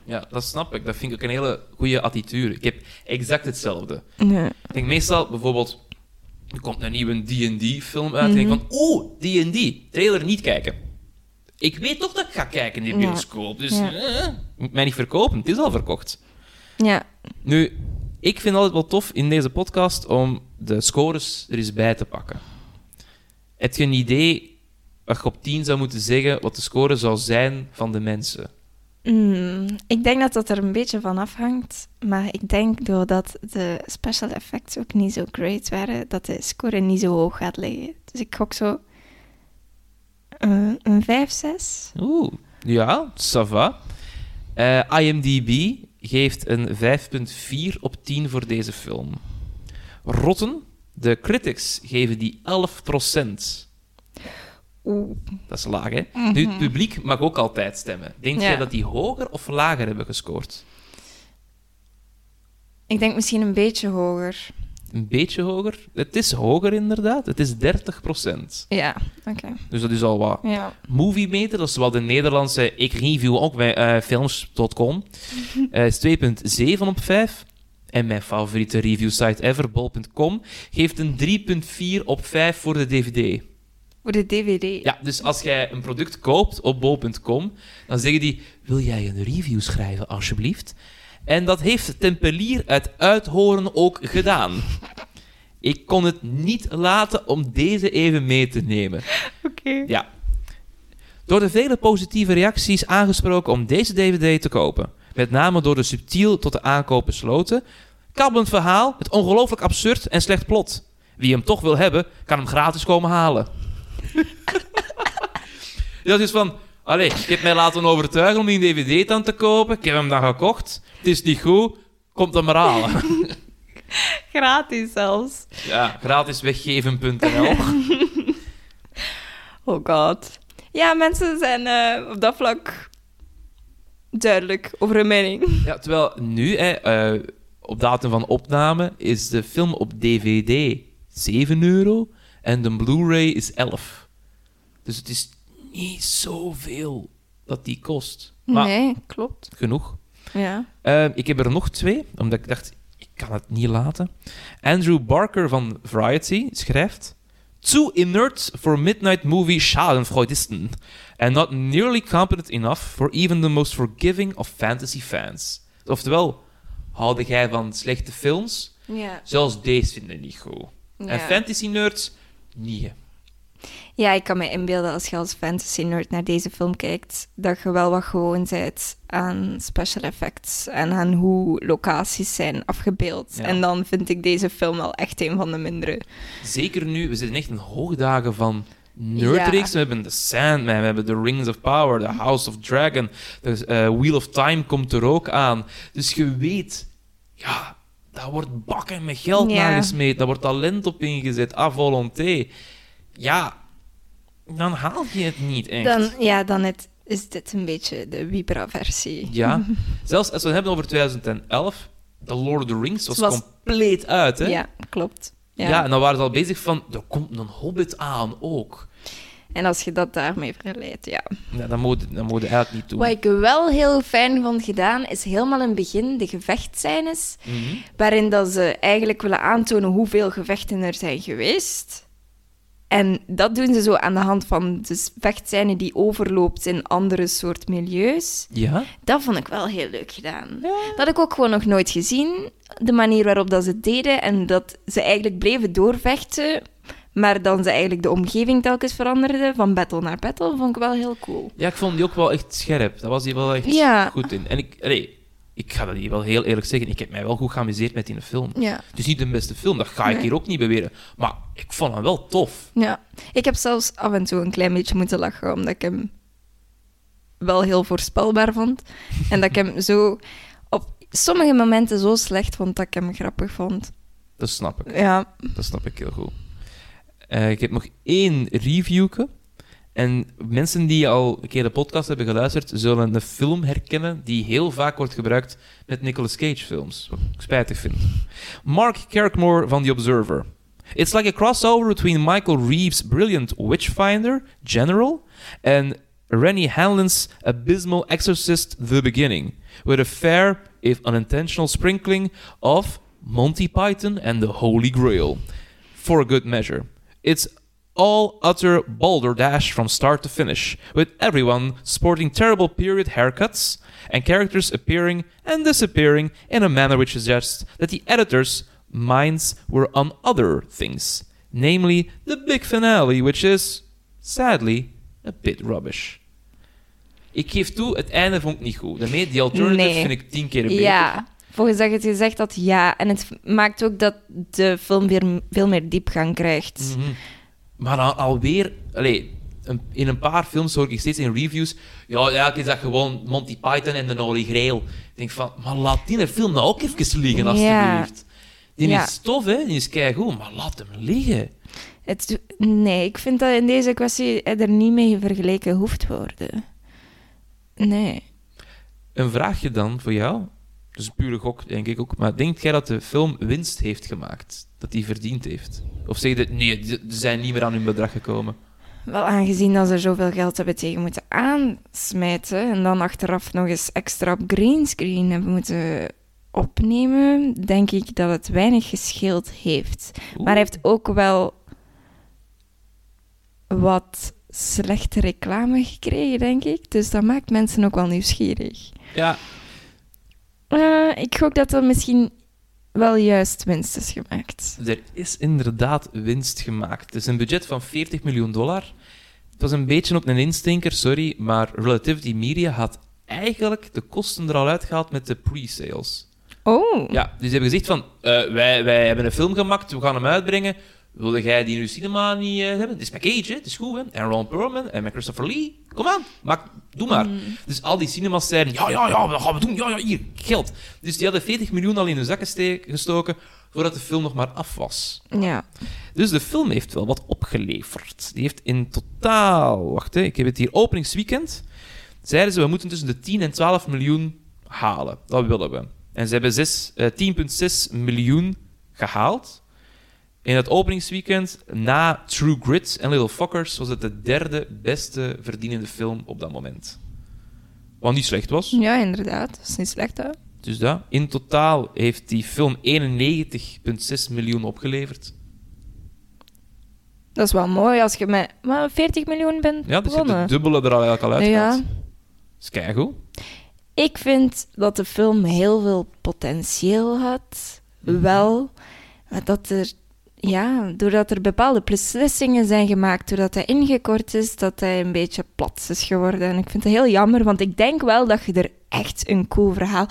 Ja, dat snap ik. Dat vind ik ook een hele goede attitude. Ik heb exact hetzelfde. Ik denk meestal, bijvoorbeeld, er komt een nieuwe D&D-film uit en ik denk van, oeh, D&D, trailer niet kijken. Ik weet toch dat ik ga kijken in de Ja. bioscoop, dus Ja. eh, moet mij niet verkopen, het is al verkocht. ja. Nu, ik vind altijd wel tof in deze podcast om de scores er eens bij te pakken. Heb je een idee wat je op 10 zou moeten zeggen wat de score zou zijn van de mensen? Mm, ik denk dat dat er een beetje van afhangt. Maar ik denk doordat de special effects ook niet zo great waren, dat de score niet zo hoog gaat liggen. Dus ik gok zo eh, een 5, 6. Oeh, ja, ça va. Eh, IMDb geeft een 5,4 op 10 voor deze film. Rotten, de critics geven die 11%. Oeh. Dat is laag, hè? Nu, het publiek mag ook altijd stemmen. Denk jij dat die hoger of lager hebben gescoord? Ik denk misschien een beetje hoger. Een beetje hoger. Het is hoger, inderdaad. Het is 30%. Ja, oké. Dus dat is al wat. Ja. Movie Meter, dat is wel de Nederlandse ik review ook bij eh, films.com, [LAUGHS] eh, is 2,7 op 5. En mijn favoriete reviewsite ever, bol.com, geeft een 3,4 op 5 voor de DVD. Voor de DVD. Ja, dus als jij een product koopt op bol.com, dan zeggen die: Wil jij een review schrijven, alsjeblieft? En dat heeft Tempelier uit Uithoren ook gedaan. Ik kon het niet laten om deze even mee te nemen. Oké. Ja. Door de vele positieve reacties aangesproken om deze DVD te kopen. Met name door de subtiel tot de aankoop besloten. Kabbelend verhaal, het ongelooflijk absurd en slecht plot. Wie hem toch wil hebben, kan hem gratis komen halen. Dat is van, allee, ik heb mij laten overtuigen om die DVD dan te kopen. Ik heb hem dan gekocht. Het is niet goed, komt hem maar halen. [LAUGHS] Gratis zelfs. ja, gratis weggeven.nl. [LAUGHS] Oh god. Ja, mensen zijn eh, op dat vlak duidelijk over hun mening. [LAUGHS] Ja, terwijl nu, hè, eh, op datum van opname, is de film op DVD 7 euro en de Blu-ray is 11. Dus het is niet zoveel dat die kost. Maar Nee, klopt. genoeg. Ja. Eh, ik heb er nog twee, omdat ik dacht, ik kan het niet laten. Andrew Barker van Variety schrijft... Too inert for midnight movie schadenfreudisten. And not nearly competent enough for even the most forgiving of fantasy fans. Oftewel, houden jij van slechte films? Ja. Zelfs deze vinden niet goed. En fantasy nerds? Ja, ik kan me inbeelden als je als fantasy nerd naar deze film kijkt, dat je wel wat gewoon bent aan special effects en aan hoe locaties zijn afgebeeld. Ja. En dan vind ik deze film wel echt een van de mindere. Zeker nu, we zitten echt in hoogdagen van nerdreeks. We hebben The Sandman, we hebben The Rings of Power, The House of Dragon, de eh, Wheel of Time komt er ook aan. Dus je weet, ja, daar wordt bakken met geld Ja. naar gesmeed, daar wordt talent op ingezet, à volonté. Ja, dan haal je het niet echt. Dan, ja, dan het, is dit een beetje de Vibra-versie. Ja, [LAUGHS] zelfs als we het hebben over 2011, The Lord of the Rings was, Was- compleet uit, hè? Ja, klopt. Ja. Ja. en dan waren ze al bezig van, er komt een hobbit aan ook. En als je dat daarmee verleidt, ja. Ja, dat moet, dat moet je eigenlijk niet doen. Wat ik wel heel fijn vond gedaan, is helemaal in het begin de gevechtscènes, Mhm. waarin dat ze eigenlijk willen aantonen hoeveel gevechten er zijn geweest. En dat doen ze zo aan de hand van de vechtscène die overloopt in andere soort milieus. Ja? Dat vond ik wel heel leuk gedaan. Dat had ik ook gewoon nog nooit gezien. De manier waarop dat ze het deden en dat ze eigenlijk bleven doorvechten, maar dan ze eigenlijk de omgeving telkens veranderden, van battle naar battle, vond ik wel heel cool. Ja, ik vond die ook wel echt scherp. Dat was die wel echt Ja. goed in. En ik, allee, ik ga dat hier wel heel eerlijk zeggen. Ik heb mij wel goed geamuseerd met die film. Ja. Het is niet de beste film, dat ga ik Nee. hier ook niet beweren. Maar ik vond hem wel tof. Ja, ik heb zelfs af en toe een klein beetje moeten lachen, omdat ik hem wel heel voorspelbaar vond. En dat ik hem zo op sommige momenten zo slecht vond dat ik hem grappig vond. Dat snap ik. Ja, Dat snap ik heel goed. Eh, ik heb nog één reviewke. En mensen die al een keer de podcast hebben geluisterd, zullen een film herkennen die heel vaak wordt gebruikt met Nicolas Cage films. Wat ik spijtig vind. Mark Kirkmore van The Observer. It's like a crossover between Michael Reeves' brilliant Witchfinder, General, and Rennie Hanlon's abysmal Exorcist, The Beginning, with a fair, if unintentional, sprinkling of Monty Python and the Holy Grail. For a good measure. It's all utter balderdash from start to finish, with everyone sporting terrible period haircuts and characters appearing and disappearing in a manner which suggests that the editors' minds were on other things, namely the big finale, which is, sadly, a bit rubbish. Ik geef toe, het einde vond ik niet goed. Daarmee, die alternative Nee. vind ik tien keer beter. ja. Volgens dat je het gezegd had, ja. En het maakt ook dat de film weer veel meer diepgang krijgt. Mhm. Maar alweer, allee, een- in een paar films hoor ik steeds in reviews. Ja, ja, is dat gewoon Monty Python en de Holy Grail. Ik denk van, maar laat die film nou ook even liggen, Ja. alstublieft. Die Ja. is tof, hè? Die is keigoed, maar laat hem liggen. Het, nee, ik vind dat in deze kwestie er niet mee vergeleken hoeft te worden. Nee. Een vraagje dan voor jou. Dat is een pure gok, denk ik ook. Maar denkt jij dat de film winst heeft gemaakt? Dat die verdiend heeft? Of zeg je, dat, nee, ze zijn niet meer aan hun bedrag gekomen? Wel aangezien dat ze zoveel geld hebben tegen moeten aansmijten en dan achteraf nog eens extra op greenscreen hebben moeten opnemen, denk ik dat het weinig gescheeld heeft. Oeh. Maar hij heeft ook wel wat slechte reclame gekregen, denk ik. Dus dat maakt mensen ook wel nieuwsgierig. Ja, Eh, ik gok dat er misschien wel juist winst is gemaakt. Er is inderdaad winst gemaakt. Het is een budget van 40 miljoen dollar. Het was een beetje op een instinker, sorry, maar Relativity Media had eigenlijk de kosten er al uitgehaald met de pre-sales. Oh, Ja, dus ze hebben gezegd van, eh, wij, wij hebben een film gemaakt, we gaan hem uitbrengen. Wilde jij die in uw cinema niet eh, hebben? Het is Cage, hè? het is goed, hè? En Ron Perlman en met Christopher Lee. Kom aan, maak, doe maar. Dus al die cinemas zeiden, ja, ja, ja, dat gaan we doen. Ja, ja, hier, geld. Dus die hadden 40 miljoen al in hun zakken gestoken voordat de film nog maar af was. ja. Dus de film heeft wel wat opgeleverd. Die heeft in totaal, wacht hè, ik heb het hier, openingsweekend, zeiden ze we moeten tussen de 10 en 12 miljoen halen. Dat willen we. En ze hebben zes- eh, 10,6 miljoen gehaald. In het openingsweekend, na True Grit en Little Fuckers, was het de derde beste verdienende film op dat moment. Wat niet slecht was. ja, inderdaad. Dat is niet slecht, hè? Dus dat. In totaal heeft die film 91,6 miljoen opgeleverd. Dat is wel mooi als je met maar 40 miljoen bent Ja, dus je hebt het dubbele er al eigenlijk al uitgehaald. ja. Dat is keigoed. Ik vind dat de film heel veel potentieel had. Mhm. Wel, maar dat er, ja, doordat er bepaalde beslissingen zijn gemaakt, doordat hij ingekort is, dat hij een beetje plat is geworden. En ik vind het heel jammer, want ik denk wel dat je er echt een cool verhaal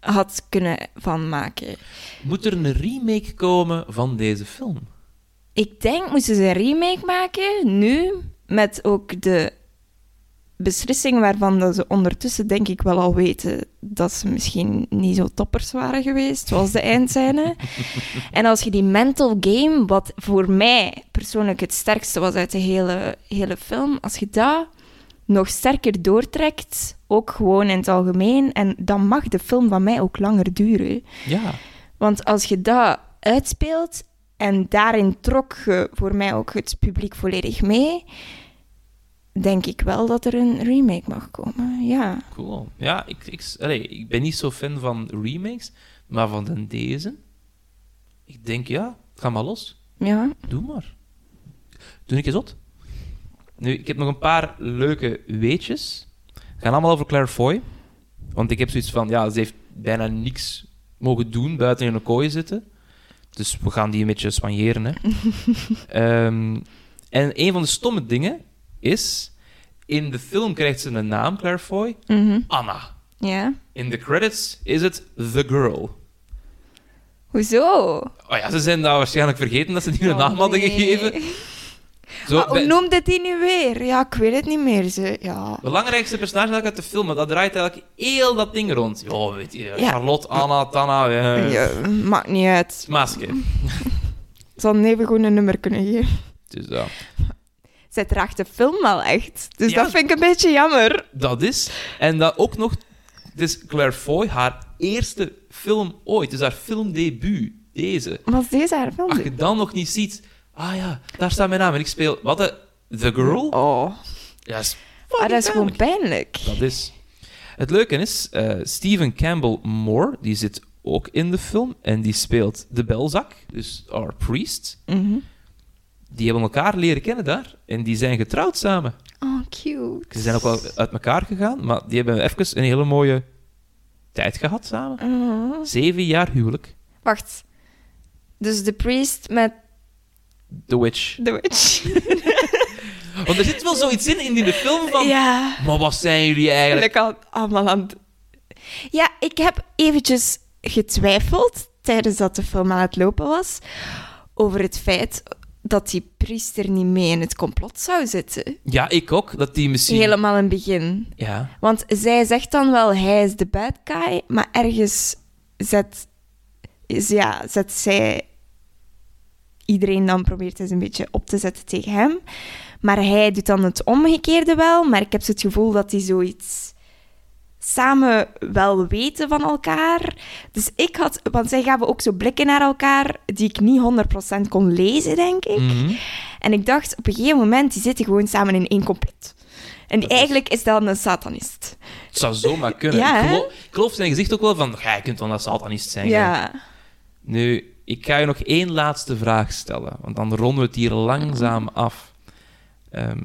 had kunnen van maken. Moet er een remake komen van deze film? Ik denk, moesten ze een remake maken, nu, met ook de beslissing waarvan dat ze ondertussen denk ik wel al weten dat ze misschien niet zo toppers waren geweest, zoals de eindscène. [LAUGHS] en als je die mental game, wat voor mij persoonlijk het sterkste was uit de hele, hele film, als je dat nog sterker doortrekt, ook gewoon in het algemeen, en dan mag de film van mij ook langer duren. Ja. Want als je dat uitspeelt en daarin trok je voor mij ook het publiek volledig mee, denk ik wel dat er een remake mag komen. Ja. Cool. Ja, ik, ik, allee, ik ben niet zo fan van remakes, maar van de deze. Ik denk, ja, ga maar los. Ja. Doe maar. Doe ik eens wat. Nu, ik heb nog een paar leuke weetjes. Gaan allemaal over Claire Foy. Want ik heb zoiets van, ja, ze heeft bijna niks mogen doen buiten in een kooi zitten. Dus we gaan die een beetje soigneren, hè. [LAUGHS] Ehm, en een van de stomme dingen is... In de film krijgt ze een naam, Claire Foy. Mhm. Anna. Ja. In de credits is het The Girl. Hoezo? Oh ja, ze zijn dat waarschijnlijk vergeten dat ze die een Oh, naam hadden nee. gegeven. [LAUGHS] Zo, Maar hoe noemde die nu weer? Ja, ik weet het niet meer. Ze. Ja. belangrijkste personage uit de film, dat draait eigenlijk heel dat ding rond. Ja, weet je, Ja. Charlotte, Anna, Tanna, eh, Ja, maakt niet uit. Maske. [LAUGHS] Ik zal even gewoon een nummer kunnen geven. Dus ja, [LAUGHS] Zij draagt de film wel echt. Dus Ja. dat vind ik een beetje jammer. dat is. En dat ook nog, het is Claire Foy, haar eerste film ooit. Dus haar filmdebuut, deze. Was deze haar film? Als je dan nog niet ziet, ah ja, daar staat mijn naam en ik speel, wat de, The Girl? Oh, Ja, is ah, dat is gewoon pijnlijk. Dat is. Het leuke is, eh Stephen Campbell Moore, die zit ook in de film en die speelt de belzak, dus our priest. Mhm. Die hebben elkaar leren kennen daar en die zijn getrouwd samen. Oh, cute. Ze zijn ook wel uit elkaar gegaan, maar die hebben even een hele mooie tijd gehad samen. Oh. Zeven jaar huwelijk. Wacht. Dus de priest met The Witch. de witch. [LAUGHS] Want er zit wel zoiets in, in die film van... Ja. Maar wat zijn jullie eigenlijk? Al allemaal aan het- Ja, ik heb eventjes getwijfeld tijdens dat de film aan het lopen was over het feit dat die priester niet mee in het complot zou zitten. Ja, ik ook. Dat die misschien... Helemaal in het begin. Ja. Want zij zegt dan wel, hij is de bad guy, maar ergens zet, is, ja, zet zij iedereen dan probeert eens een beetje op te zetten tegen hem. Maar hij doet dan het omgekeerde wel, maar ik heb het gevoel dat die zoiets samen wel weten van elkaar. Dus ik had, want zij gaven ook zo blikken naar elkaar die ik niet 100% kon lezen, denk ik. Mhm. En ik dacht op een gegeven moment, die zitten gewoon samen in één complot. En Dat eigenlijk is dat een satanist. Het zou zomaar kunnen. Ja, ik, geloof, ik geloof zijn gezicht ook wel van... Ja, je kunt wel een satanist zijn. hè. Ja. Nu, ik ga je nog één laatste vraag stellen, want dan ronden we het hier langzaam af. Ehm,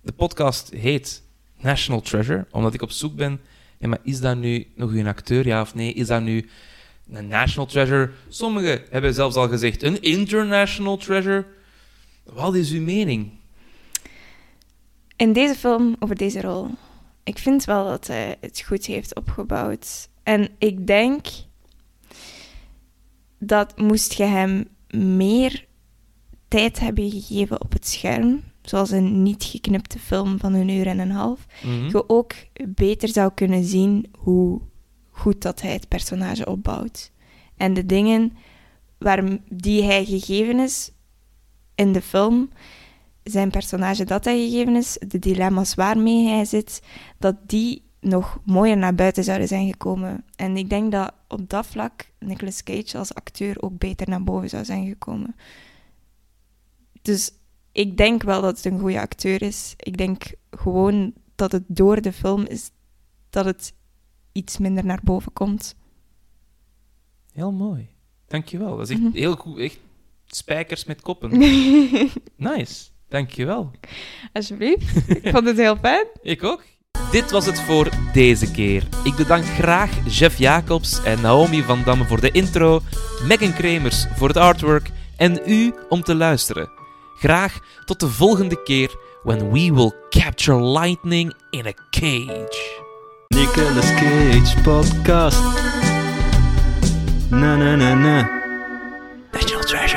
de podcast heet National Treasure, omdat ik op zoek ben. Ja, maar is dat nu nog een acteur, ja of nee? Is dat nu een National Treasure? Sommigen hebben zelfs al gezegd een International Treasure. Wat is uw mening? In deze film, over deze rol, ik vind wel dat hij het goed heeft opgebouwd. En ik denk dat moest je hem meer tijd hebben gegeven op het scherm, zoals een niet geknipte film van een uur en een half, Mhm. je ook beter zou kunnen zien hoe goed dat hij het personage opbouwt. En de dingen waar, die hij gegeven is in de film, zijn personage dat hij gegeven is, de dilemma's waarmee hij zit, dat die nog mooier naar buiten zouden zijn gekomen. En ik denk dat op dat vlak Nicolas Cage als acteur ook beter naar boven zou zijn gekomen. Dus ik denk wel dat het een goede acteur is. Ik denk gewoon dat het door de film is dat het iets minder naar boven komt. Heel mooi. Dankjewel. Dat is echt Mhm. heel goed. Echt spijkers met koppen. [LAUGHS] Nice. Dankjewel. Alsjeblieft. Ik [LAUGHS] vond het heel fijn. Ik ook. Dit was het voor deze keer. Ik bedank graag Jeff Jacobs en Naomi van Damme voor de intro, Megan Kremers voor het artwork en u om te luisteren. Graag tot de volgende keer when we will capture lightning in a cage. Nicolas Cage podcast. Na na na na. National Treasure.